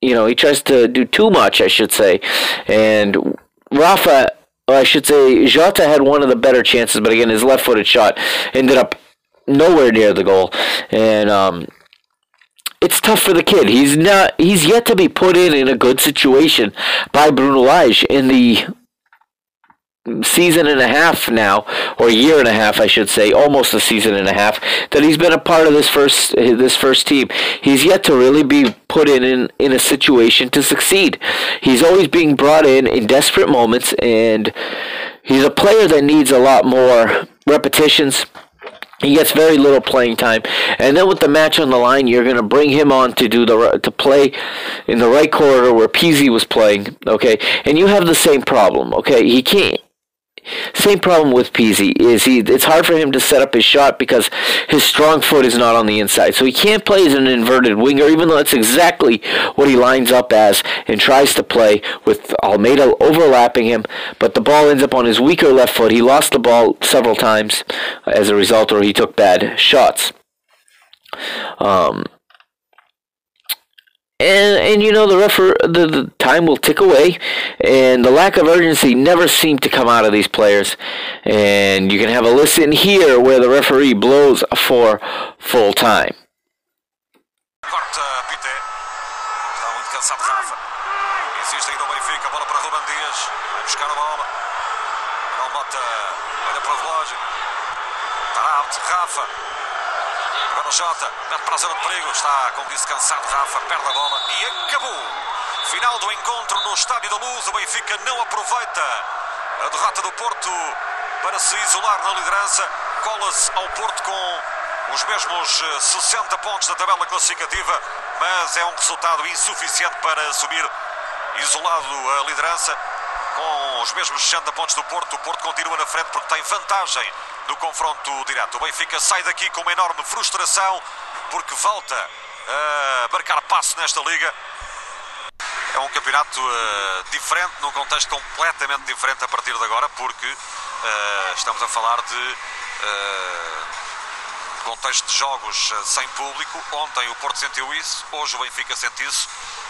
Speaker 1: you know, he tries to do too much, I should say. And Rafa, I should say, Jota had one of the better chances, but again, his left footed shot ended up nowhere near the goal. And, um, it's tough for the kid. He's not. He's yet to be put in in a good situation by Bruno Lage in the season and a half now, or year and a half, I should say, almost a season and a half, that he's been a part of this first this first team. He's yet to really be put in, in in a situation to succeed. He's always being brought in in desperate moments, and he's a player that needs a lot more repetitions. He gets very little playing time, and then with the match on the line, you're going to bring him on to do the to play in the right corridor where Pizzi was playing. Okay, and you have the same problem. Okay, he can't same problem with Pizzi is he. It's hard for him to set up his shot because his strong foot is not on the inside, so he can't play as an inverted winger, even though that's exactly what he lines up as and tries to play with Almeida overlapping him. But the ball ends up on his weaker left foot. He lost the ball several times as a result, or he took bad shots. Um, and and you know the refer the, the time will tick away and the lack of urgency never seemed to come out of these players. And you can have a listen here where the referee blows for full time
Speaker 6: Agora o Jota. Mete para a zona de perigo. Está, como disse, cansado Rafa. Perde a bola. E acabou. Final do encontro no Estádio da Luz. O Benfica não aproveita a derrota do Porto para se isolar na liderança. Cola-se ao Porto com os mesmos eh, 60 pontos da tabela classificativa, mas é um resultado insuficiente para subir isolado a liderança. Com os mesmos 60 pontos do Porto, o Porto continua na frente porque tem vantagem no confronto direto. O Benfica sai daqui com uma enorme frustração porque volta a marcar passo nesta liga. É um campeonato eh, diferente, num contexto completamente diferente a partir de agora, porque eh, estamos a falar de eh, contexto de jogos sem público. Ontem o Porto sentiu isso, hoje o Benfica sente isso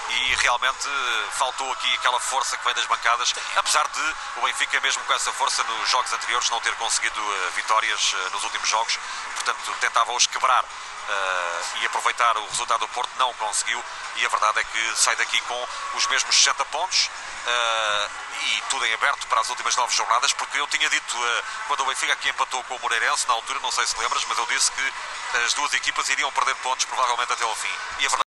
Speaker 6: e realmente faltou aqui aquela força que vem das bancadas, apesar de o Benfica, mesmo com essa força nos jogos anteriores, não ter conseguido eh, vitórias eh, nos últimos jogos, portanto tentava-os quebrar uh, e aproveitar o resultado do Porto, não conseguiu. E a verdade é que sai daqui com os mesmos 60 pontos uh, e tudo em aberto para as últimas nove jornadas, porque eu tinha dito uh, quando o Benfica aqui empatou com o Moreirense, na altura, não sei se lembras, mas eu disse que as duas equipas iriam perder pontos provavelmente até ao fim. E a verdade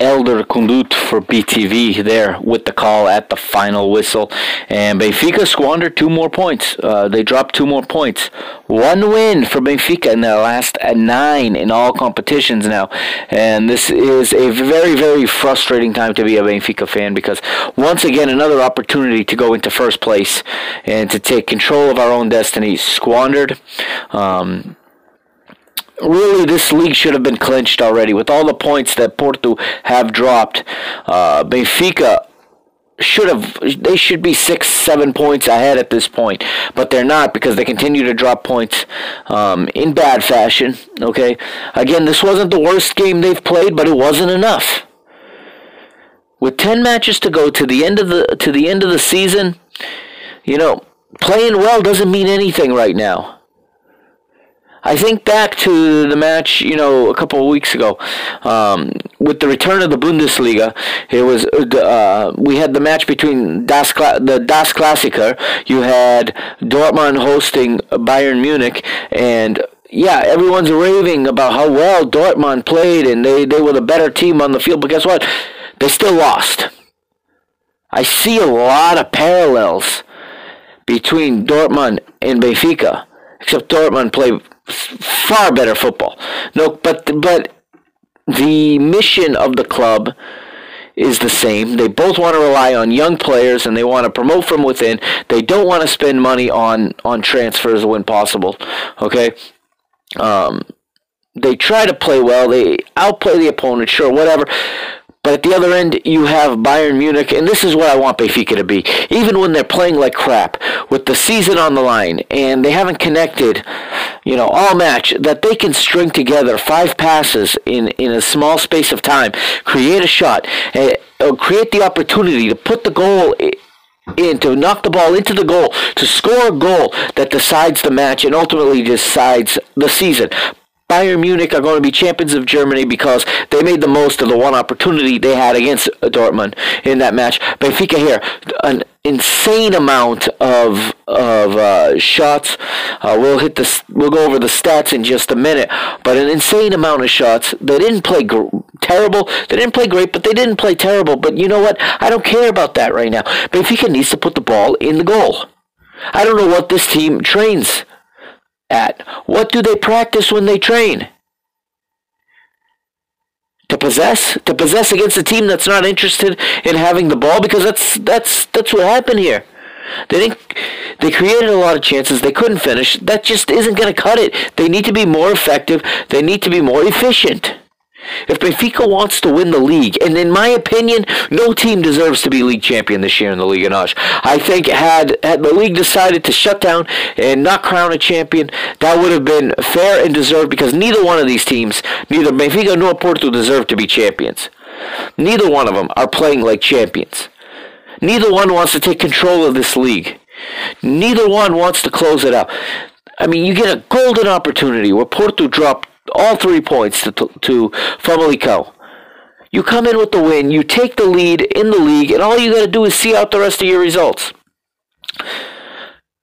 Speaker 1: Elder Kundut for BTV there with the call at the final whistle. And Benfica squandered two more points. Uh, they dropped two more points. One win for Benfica in their last nine in all competitions now. And this is a very, very frustrating time to be a Benfica fan because once again, another opportunity to go into first place and to take control of our own destiny squandered. Um, really this league should have been clinched already with all the points that Porto have dropped. Uh, Benfica should have they should be six seven points ahead at this point but they're not because they continue to drop points um, in bad fashion okay? Again this wasn't the worst game they've played but it wasn't enough. With 10 matches to go to the end of the to the end of the season you know playing well doesn't mean anything right now I think back to the match, you know, a couple of weeks ago, um, with the return of the Bundesliga. It was uh, we had the match between das the Das Klassiker. You had Dortmund hosting Bayern Munich, and yeah, everyone's raving about how well Dortmund played, and they they were the better team on the field. But guess what? They still lost. I see a lot of parallels between Dortmund and Benfica, except Dortmund played far better football. No, but but the mission of the club is the same. They both want to rely on young players and they want to promote from within. They don't want to spend money on on transfers when possible. Okay. Um, they try to play well. They outplay the opponent, sure, whatever. But at the other end, you have Bayern Munich, and this is what I want Benfica to be. Even when they're playing like crap, with the season on the line, and they haven't connected, you know, all match, that they can string together five passes in, in a small space of time, create a shot, uh, create the opportunity to put the goal in, to knock the ball into the goal, to score a goal that decides the match and ultimately decides the season. Bayern Munich are going to be champions of Germany because they made the most of the one opportunity they had against Dortmund in that match. Benfica here, an insane amount of of uh, shots. Uh, we'll hit the we'll go over the stats in just a minute, but an insane amount of shots. They didn't play terrible. They didn't play great, but they didn't play terrible. But you know what? I don't care about that right now. Benfica needs to put the ball in the goal. I don't know what this team trains at? What do they practice when they train? To possess? To possess against a team that's not interested in having the ball? Because that's that's that's what happened here. They didn't, they created a lot of chances. They couldn't finish. That just isn't going to cut it. They need to be more effective. They need to be more efficient. If Benfica wants to win the league, and in my opinion, no team deserves to be league champion this year in the Liga NOS. I think had, had the league decided to shut down and not crown a champion, that would have been fair and deserved because neither one of these teams, neither Benfica nor Porto, deserve to be champions. Neither one of them are playing like champions. Neither one wants to take control of this league. Neither one wants to close it out. I mean, you get a golden opportunity where Porto dropped all three points to, to Famalicão. You come in with the win, you take the lead in the league, and all you got to do is see out the rest of your results.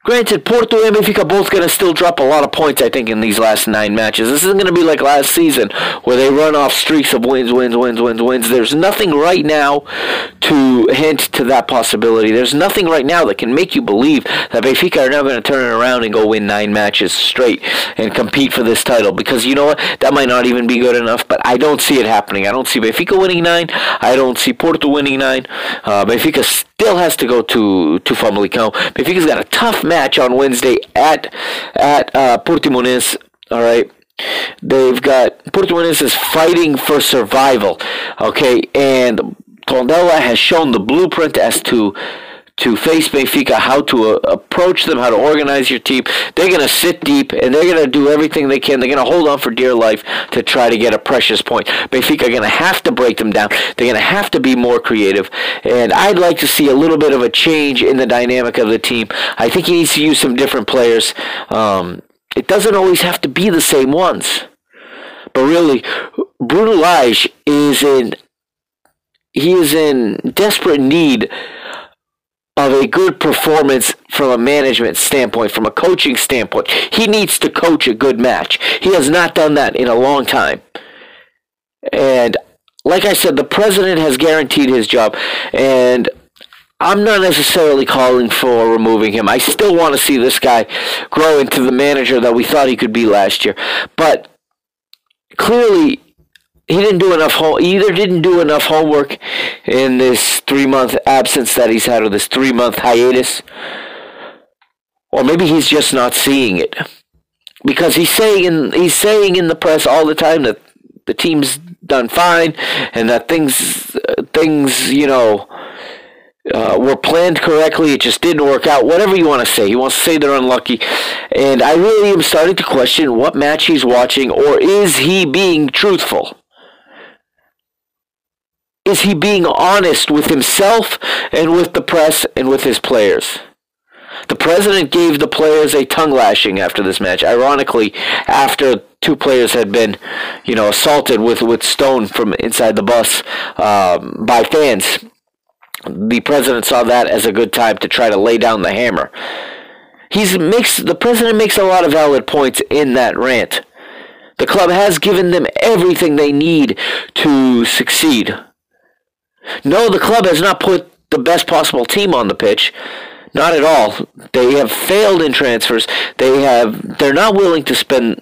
Speaker 1: Granted, Porto and Benfica both going to still drop a lot of points, I think, in these last nine matches. This isn't going to be like last season where they run off streaks of wins, wins, wins, wins, wins. There's nothing right now to hint to that possibility. There's nothing right now that can make you believe that Benfica are now going to turn around and go win nine matches straight and compete for this title. Because you know what? That might not even be good enough, but I don't see it happening. I don't see Benfica winning nine. I don't see Porto winning nine. Uh, Benfica still has to go to, to Famalicão. Benfica's got a tough match on Wednesday at at uh, Portimonense. All right. They've got Portimonense is fighting for survival. Okay, and Tondela has shown the blueprint as to to face Benfica, how to uh, approach them, how to organize your team. They're going to sit deep and they're going to do everything they can. They're going to hold on for dear life to try to get a precious point. Benfica are going to have to break them down. They're going to have to be more creative. And I'd like to see a little bit of a change in the dynamic of the team. I think he needs to use some different players. Um, it doesn't always have to be the same ones. But really, Bruno Lage is in he is in desperate need of a good performance from a management standpoint, from a coaching standpoint. He needs to coach a good match. He has not done that in a long time. And like I said, the president has guaranteed his job, and I'm not necessarily calling for removing him. I still want to see this guy grow into the manager that we thought he could be last year. But clearly, he didn't do enough home, either didn't do enough homework in this three month absence that he's had or this three month hiatus or maybe he's just not seeing it because he's saying in, he's saying in the press all the time that the team's done fine and that things things you know uh, were planned correctly. It just didn't work out. Whatever you want to say. He wants to say they're unlucky. And I really am starting to question what match he's watching, or is he being truthful? Is he being honest with himself and with the press and with his players? The president gave the players a tongue lashing after this match. Ironically, after two players had been, you know, assaulted with, with stone from inside the bus um, by fans, the president saw that as a good time to try to lay down the hammer. He's makes the president makes a lot of valid points in that rant. The club has given them everything they need to succeed. No, the club has not put the best possible team on the pitch. Not at all. They have failed in transfers. They have they're not willing to spend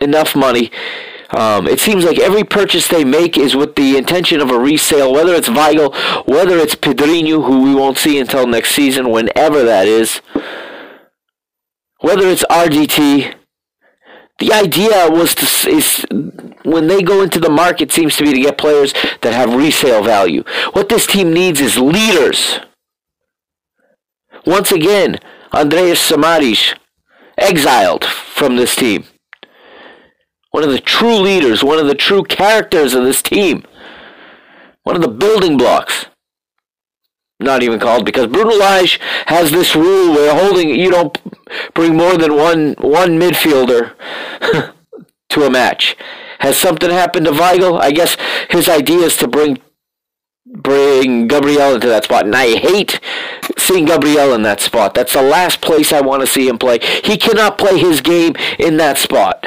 Speaker 1: enough money. Um, it seems like every purchase they make is with the intention of a resale, whether it's Weigl, whether it's Pedrinho, who we won't see until next season, whenever that is, whether it's RDT. The idea was to is when they go into the market seems to be to get players that have resale value. What this team needs is leaders. Once again, Andreas Samaris exiled from this team. One of the true leaders, one of the true characters of this team. One of the building blocks. Not even called because Bruno Lage has this rule where holding you don't bring more than one one midfielder to a match. Has something happened to Weigl? I guess his idea is to bring bring Gabriel into that spot. And I hate seeing Gabriel in that spot. That's the last place I want to see him play. He cannot play his game in that spot.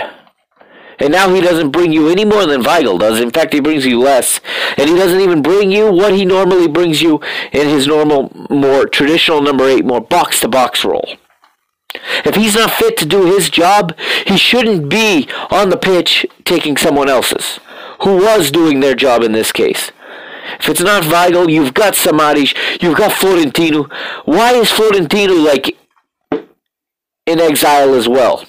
Speaker 1: And now he doesn't bring you any more than Weigl does. In fact, he brings you less. And he doesn't even bring you what he normally brings you in his normal, more traditional number eight, more box to box role. If he's not fit to do his job, he shouldn't be on the pitch taking someone else's, who was doing their job in this case. If it's not Weigl, you've got Samaris, you've got Florentino. Why is Florentino like in exile as well?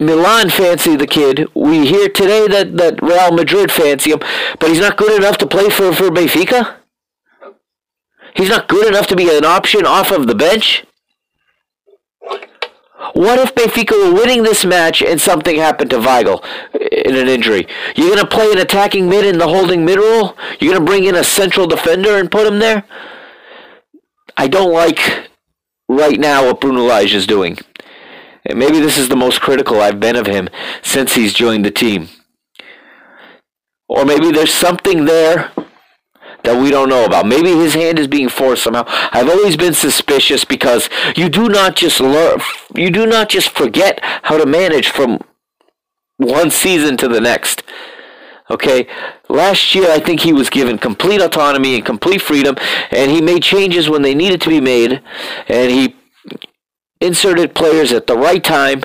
Speaker 1: Milan fancy the kid. We hear today that, that Real Madrid fancy him, but he's not good enough to play for, for Benfica? He's not good enough to be an option off of the bench? What if Benfica were winning this match and something happened to Weigl in an injury? You're going to play an attacking mid in the holding mid role? You're going to bring in a central defender and put him there? I don't like right now what Bruno Lage is doing. And maybe this is the most critical I've been of him since he's joined the team. Or maybe there's something there that we don't know about. Maybe his hand is being forced somehow. I've always been suspicious because you do not just learn, you do not just forget how to manage from one season to the next. Okay, last year I think he was given complete autonomy and complete freedom, and he made changes when they needed to be made, and he inserted players at the right time.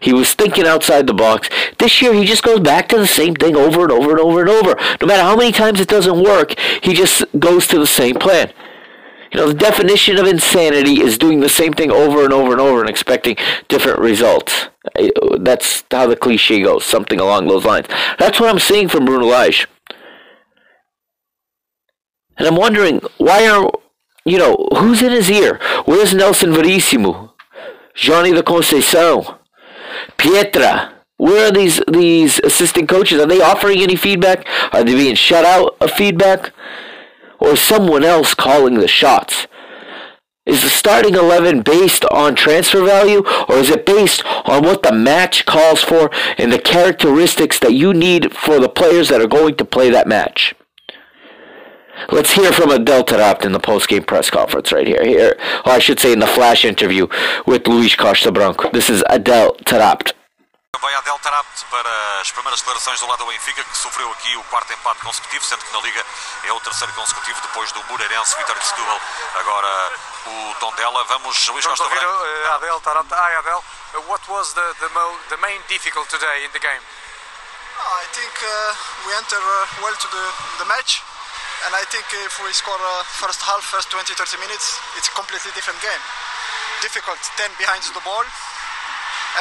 Speaker 1: He was thinking outside the box. This year, he just goes back to the same thing over and over and over and over. No matter how many times it doesn't work, he just goes to the same plan. You know, the definition of insanity is doing the same thing over and over and over and expecting different results. That's how the cliche goes, something along those lines. That's what I'm seeing from Bruno Lage. And I'm wondering, why are, you know, who's in his ear? Where's Nelson Verissimo? Johnny the Conceição? Pietra, where are these these assistant coaches? Are they offering any feedback? Are they being shut out of feedback? Or is someone else calling the shots? Is the starting 11 based on transfer value or is it based on what the match calls for and the characteristics that you need for the players that are going to play that match? Let's hear from Adel Taarabt in the post-game press conference right here. Here, or I should say in the flash interview with Luís Costa Branco. This is Adel Taarabt.
Speaker 6: Vai a Del Taarabt para as primeiras declarações do lado do Benfica, que sofreu aqui o quarto empate consecutivo, sendo que na Liga é o terceiro consecutivo depois do Moreirense, Vitória de Setúbal, agora o Tondela. Vamos, Luís
Speaker 7: Vamos
Speaker 6: Costa
Speaker 7: ouvir
Speaker 6: Branco.
Speaker 7: uh, Adel Taarabt. Hi Adel, Uh, what was the the, mo- the main difficult today in the game?
Speaker 8: I think uh, we enter uh, well to the, the match, and I think if we score uh, first half, first 20, 30 minutes, it's a completely different game. Difficult, 10 behind the ball,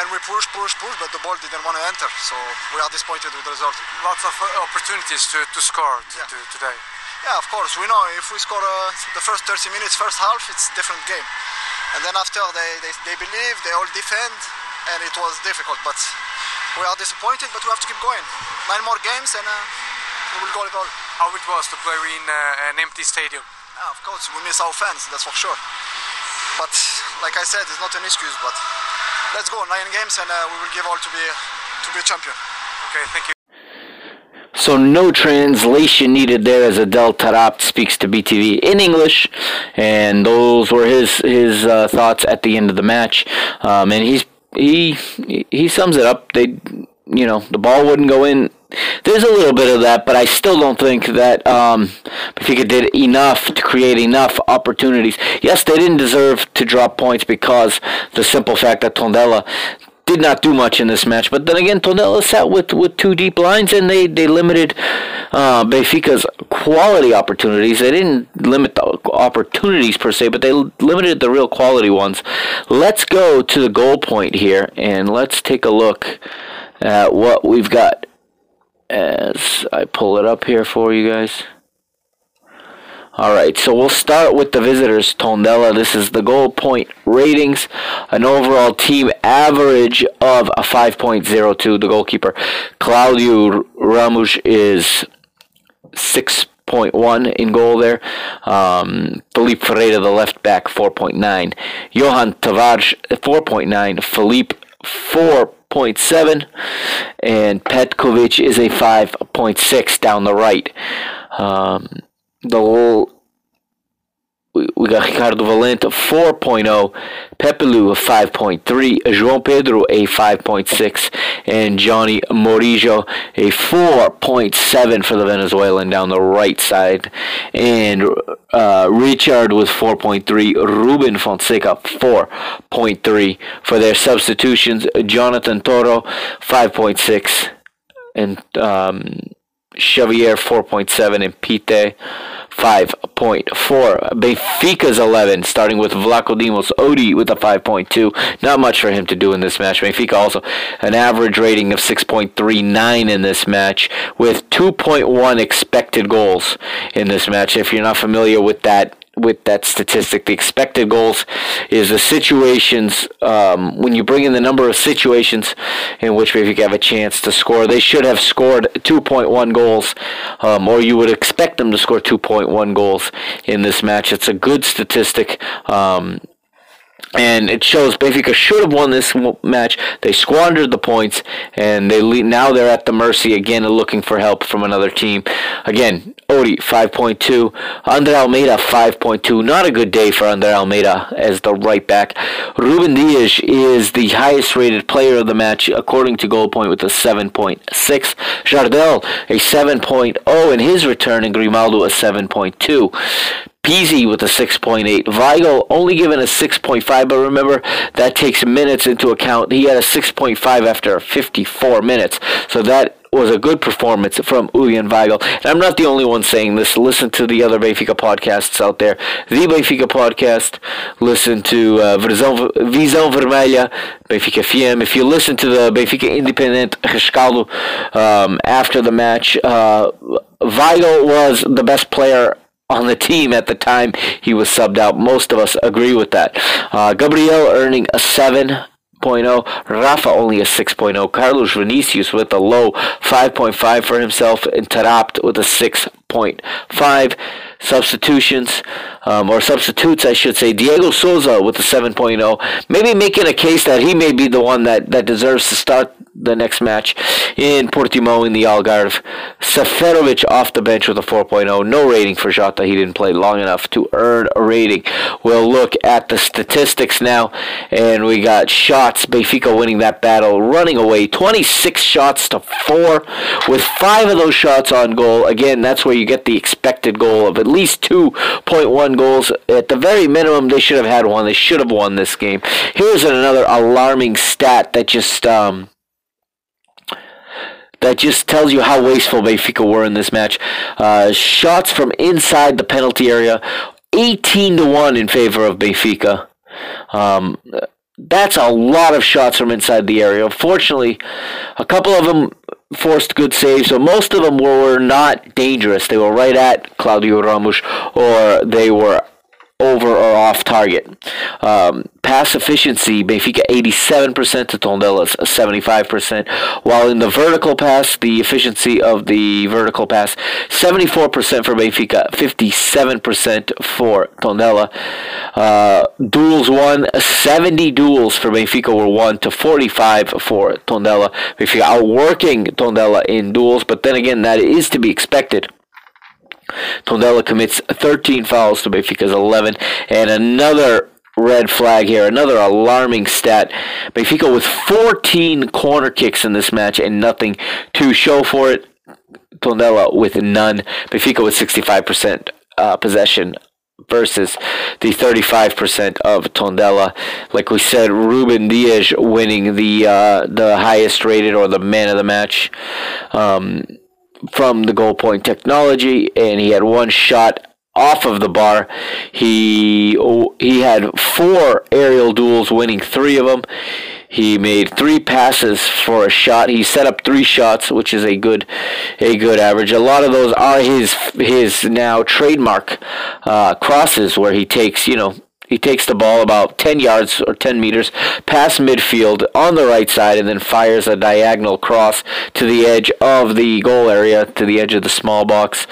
Speaker 8: and we push, push, push, but the ball didn't want to enter, so we are disappointed with the result.
Speaker 7: Lots of uh, opportunities to, to score t-
Speaker 8: Yeah.
Speaker 7: to, today.
Speaker 8: Yeah, of course, we know if we score uh, the first 30 minutes, first half, it's different game. And then after they, they, they believe, they all defend, and it was difficult, but we are disappointed, but we have to keep going. Nine more games, and uh, we will go it all.
Speaker 7: How it was to play in uh, an empty stadium?
Speaker 8: Yeah, of course, we miss our fans, that's for sure. But like I said, it's not an excuse. But let's go, nine games, and uh, we will give all to be to be a champion.
Speaker 7: Okay, thank you.
Speaker 1: So no translation needed there as Adel Taarabt speaks to BTV in English, and those were his his uh, thoughts at the end of the match. Um, and he's he he sums it up. They you know the ball wouldn't go in. There's a little bit of that, but I still don't think that um, did enough to create enough opportunities. Yes, they didn't deserve to drop points because the simple fact that Tondela did not do much in this match. But then again, Tondela sat with, with two deep lines and they, they limited uh, Benfica's quality opportunities. They didn't limit the opportunities per se, but they limited the real quality ones. Let's go to the goal point here and let's take a look at what we've got as I pull it up here for you guys. All right, so we'll start with the visitors, Tondela. This is the goal point ratings, an overall team average of a 5.02. The goalkeeper, Claudio Ramos, is 6.1 in goal there. Um, Felipe Ferreira, the left back, 4.9. Yohan Tavares, 4.9. Felipe, 4.7. And Petkovic is a 5.6 down the right. Um, the whole we, we got Ricardo Valente 4.0, Pepelu a 5.3, João Pedro a 5.6, and Johnny Murillo a 4.7 for the Venezuelan down the right side, and uh, Richard with 4.3, Ruben Fonseca 4.3 for their substitutions, Jonathan Toro 5.6, and um, Xavier 4.7 and Pite 5.4. Benfica's 11, starting with Vlachodimos. Odi with a 5.2. Not much for him to do in this match. Benfica also an average rating of 6.39 in this match, with 2.1 expected goals in this match. If you're not familiar with that, with that statistic. The expected goals is the situations um, when you bring in the number of situations in which Benfica have a chance to score. They should have scored 2.1 goals, um, or you would expect them to score 2.1 goals in this match. It's a good statistic. Um, and it shows Benfica should have won this match. They squandered the points, and they now they're at the mercy again of looking for help from another team. Again, Odi 5.2, Andre Almeida 5.2. Not a good day for Andre Almeida as the right back. Ruben Dias is the highest rated player of the match according to Goal Point with a 7.6. Jardel a 7.0 in his return, and Grimaldo a 7.2. Pizzi with a 6.8. Weigl only given a 6.5, but remember that takes minutes into account. He had a 6.5 after 54 minutes, so that was a good performance from Julian Weigl. And I'm not the only one saying this. Listen to the other Benfica podcasts out there. The Benfica podcast. Listen to uh, Visão, Visão Vermelha, Benfica FM. If you listen to the Benfica Independent Rescaldo um, after the match, uh, Weigl was the best player on the team at the time he was subbed out. Most of us agree with that. Uh, Gabriel earning a 7.0, Rafa only a 6.0, Carlos Vinicius with a low 5.5 for himself, and Taarabt with a 6.5. substitutions um, or substitutes, I should say. Diego Souza with the 7.0, maybe making a case that he may be the one that, that deserves to start the next match in Portimao in the Algarve. Seferovic off the bench with a 4.0. No rating for Jota. He didn't play long enough to earn a rating. We'll look at the statistics now, and we got shots. Benfica winning that battle, running away 26 shots to 4, with 5 of those shots on goal. Again, that's where you get the expected goal of at least 2.1 goals. At the very minimum, they should have had one. They should have won this game. Here's another alarming stat that just. Um, that just tells you how wasteful Benfica were in this match. Uh, shots from inside the penalty area, 18 to 1 in favor of Benfica. Um, that's a lot of shots from inside the area. Fortunately, a couple of them forced good saves, so most of them were not dangerous. They were right at Claudio Ramos, or they were over or off target. Um, pass efficiency, Benfica 87% to Tondela's 75%, while in the vertical pass, the efficiency of the vertical pass 74% for Benfica, 57% for Tondela. Uh, duels won, 70 duels for Benfica were won to 45 for Tondela. Benfica outworking Tondela in duels, but then again, that is to be expected. Tondela commits 13 fouls to Benfica's 11, and another red flag here, another alarming stat. Benfica with 14 corner kicks in this match and nothing to show for it. Tondela with none. Benfica with 65% uh, possession versus the 35% of Tondela. Like we said, Ruben Dias winning the uh, the highest rated or the man of the match. Um, from the goal point technology, and he had one shot off of the bar. He he had four aerial duels, winning three of them. He made three passes for a shot. He set up three shots, which is a good a good average. A lot of those are his his now trademark uh, crosses, where he takes you know he takes the ball about 10 yards or 10 meters past midfield on the right side and then fires a diagonal cross to the edge of the goal area, to the edge of the small box,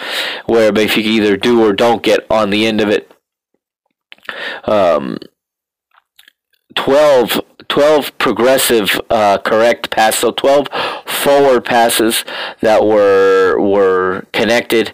Speaker 1: where Benfica either do or don't get on the end of it. Um, 12, 12 progressive uh, correct passes, so 12 forward passes that were were connected.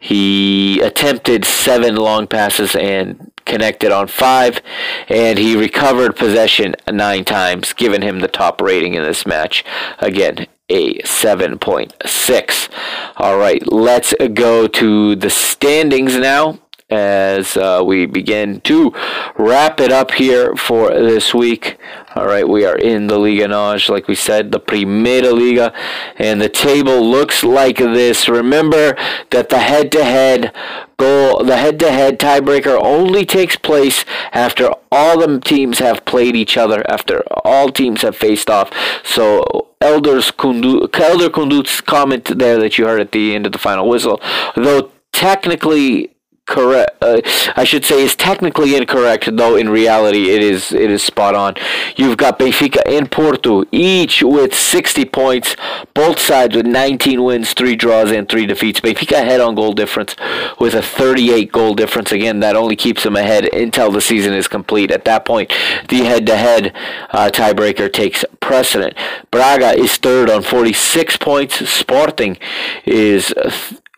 Speaker 1: He attempted seven long passes and connected on five, and he recovered possession nine times, giving him the top rating in this match. Again, a 7.6. All right, let's go to the standings now as uh, we begin to wrap it up here for this week. All right, we are in the Liga NOS, like we said, the Primeira Liga, and the table looks like this. Remember that the head-to-head goal, the head-to-head tiebreaker only takes place after all the teams have played each other, after all teams have faced off. So Elders Kundu, Elder Kundut's comment there that you heard at the end of the final whistle, though technically correct. Uh, I should say is technically incorrect though in reality it is it is spot on. You've got Benfica and Porto each with 60 points both sides with 19 wins 3 draws and 3 defeats. Benfica ahead on goal difference with a 38 goal difference. Again that only keeps them ahead until the season is complete. At that point the head to head tiebreaker takes precedent. Braga is third on 46 points. Sporting is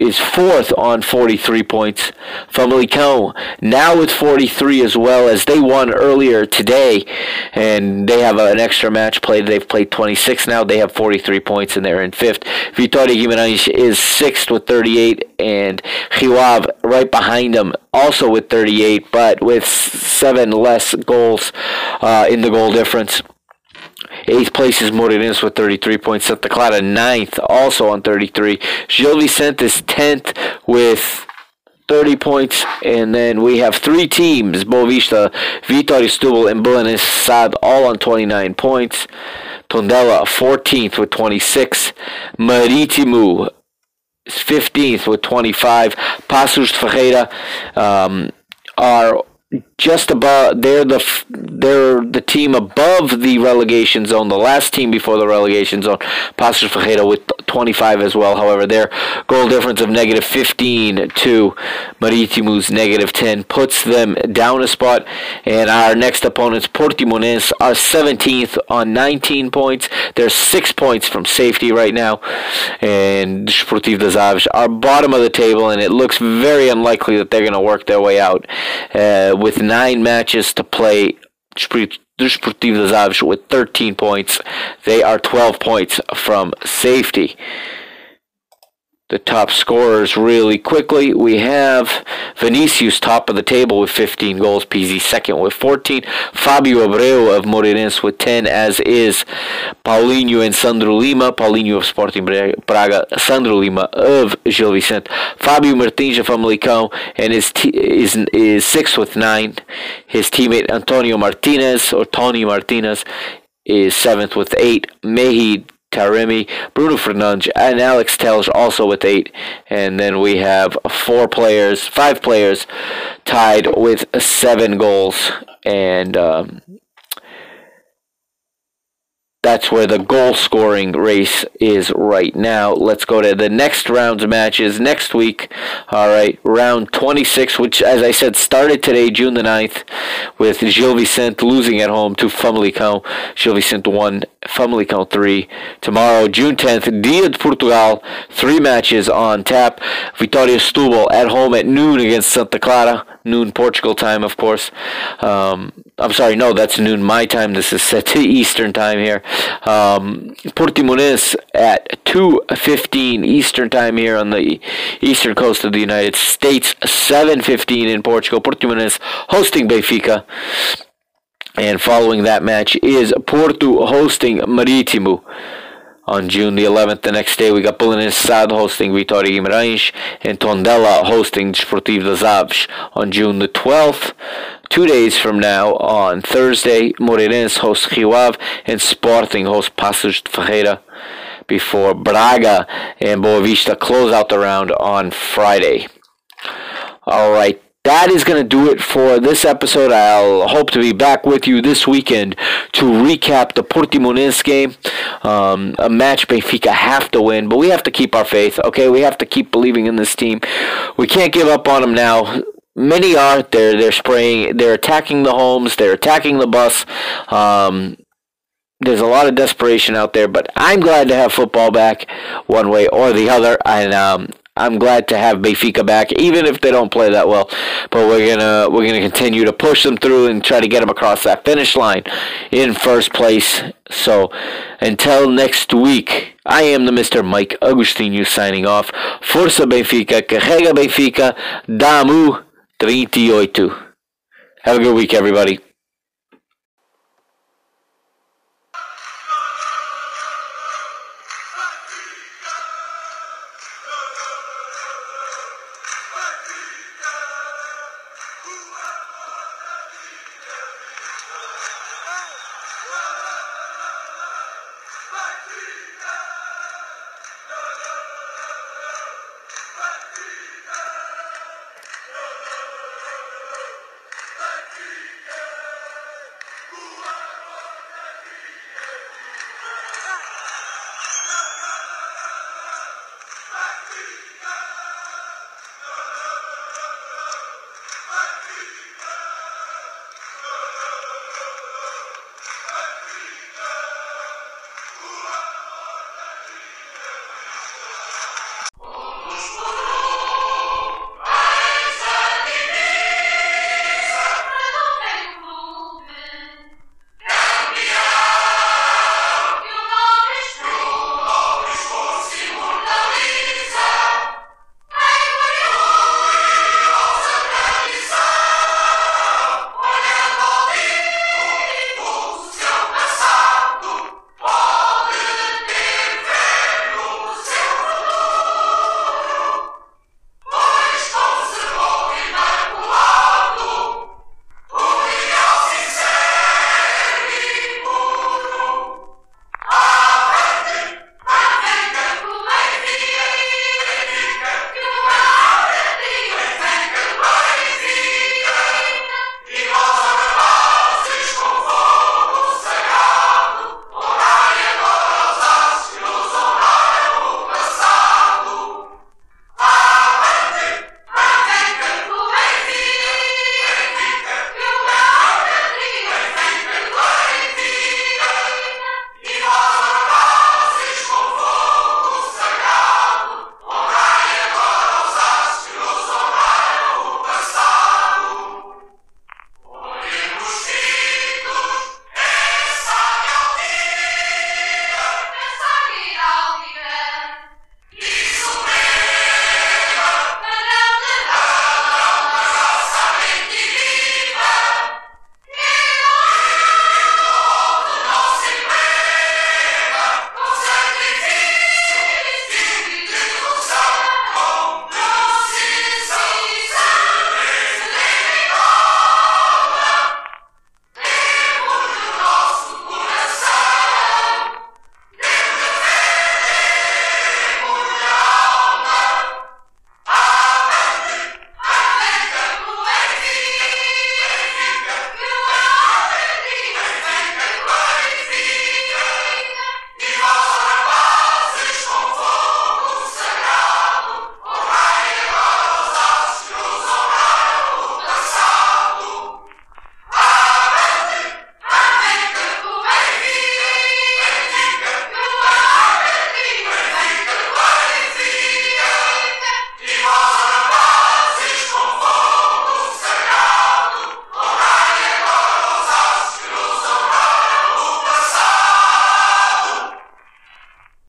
Speaker 1: is fourth on 43 points. Famalicão now with 43 as well as they won earlier today and they have an extra match played. They've played 26 now. They have 43 points and they're in fifth. Vitória Guimarães is sixth with 38 and Rio right behind them also with 38 but with seven less goals uh, in the goal difference. Eighth place is Moreirense with 33 points. Santa Clara ninth, also on 33. Gil Vicente is 10th with 30 points. And then we have three teams, Boavista, Vitória Setúbal, and Belenenses SAD, all on 29 points. Tondela 14th with 26. Marítimo, 15th with 25. Paços de Ferreira um, are just above. They're the they're the team above the relegation zone. The last team before the relegation zone, Paços Ferreira with 25 as well. However, their goal difference of negative 15 to Marítimo's negative 10 puts them down a spot. And our next opponents, Portimonense, are 17th on 19 points. They're six points from safety right now, and Desportivo das Aves are bottom of the table, and it looks very unlikely that they're going to work their way out uh, with nine matches to play. Desportivo das Aves with 13 points. They are 12 points from safety the top scorers really quickly. We have Vinicius top of the table with 15 goals, Pizzi second with 14, Fabio Abreu of Moreirense with 10, as is Paulinho and Sandro Lima, Paulinho of Sporting Braga, Sandro Lima of Gil Vicente, Fabio Martins of Famalicão, and his is is sixth with nine. His teammate Antonio Martinez or Tony Martinez is seventh with eight. Mehdi Taremi, Bruno Fernandes, and Alex Telles also with eight. And then we have four players, five players tied with seven goals. And um, that's where the goal scoring race is right now. Let's go to the next round's matches next week. All right, round 26, which, as I said, started today, June the 9th, with Gil Vicente losing at home to Famalicão. Gil Vicente 1, Famalicão 3. Tomorrow, June 10th, Dia de Portugal, three matches on tap. Vitória Setúbal at home at noon against Santa Clara. Noon Portugal time, of course. Um, I'm sorry, no, that's noon my time. This is set to Eastern time here. Um, Portimonense at 2.15 Eastern time here on the eastern coast of the United States. 7.15 in Portugal. Portimonense hosting Benfica. And following that match is Porto hosting Marítimo on June the 11th. The next day, we got Belenenses hosting Vitória Guimarães and Tondela hosting Desportivo das Aves on June the 12th. Two days from now, on Thursday, Moreirense hosts Rio and Sporting hosts Paços de Ferreira before Braga and Boavista close out the round on Friday. All right, that is going to do it for this episode. I'll hope to be back with you this weekend to recap the Portimonense game, um, a match Benfica have to win, but we have to keep our faith. Okay, we have to keep believing in this team. We can't give up on them now. Many are. They're they're spraying. They're attacking the homes. They're attacking the bus. Um, there's a lot of desperation out there, but I'm glad to have football back one way or the other. And um, I'm glad to have Benfica back, even if they don't play that well. But we're gonna we're gonna continue to push them through and try to get them across that finish line in first place. So until next week, I am the Mr. Mike Agostinho signing off. Força Benfica, carrega Benfica, Damu 38. Have a good week, everybody.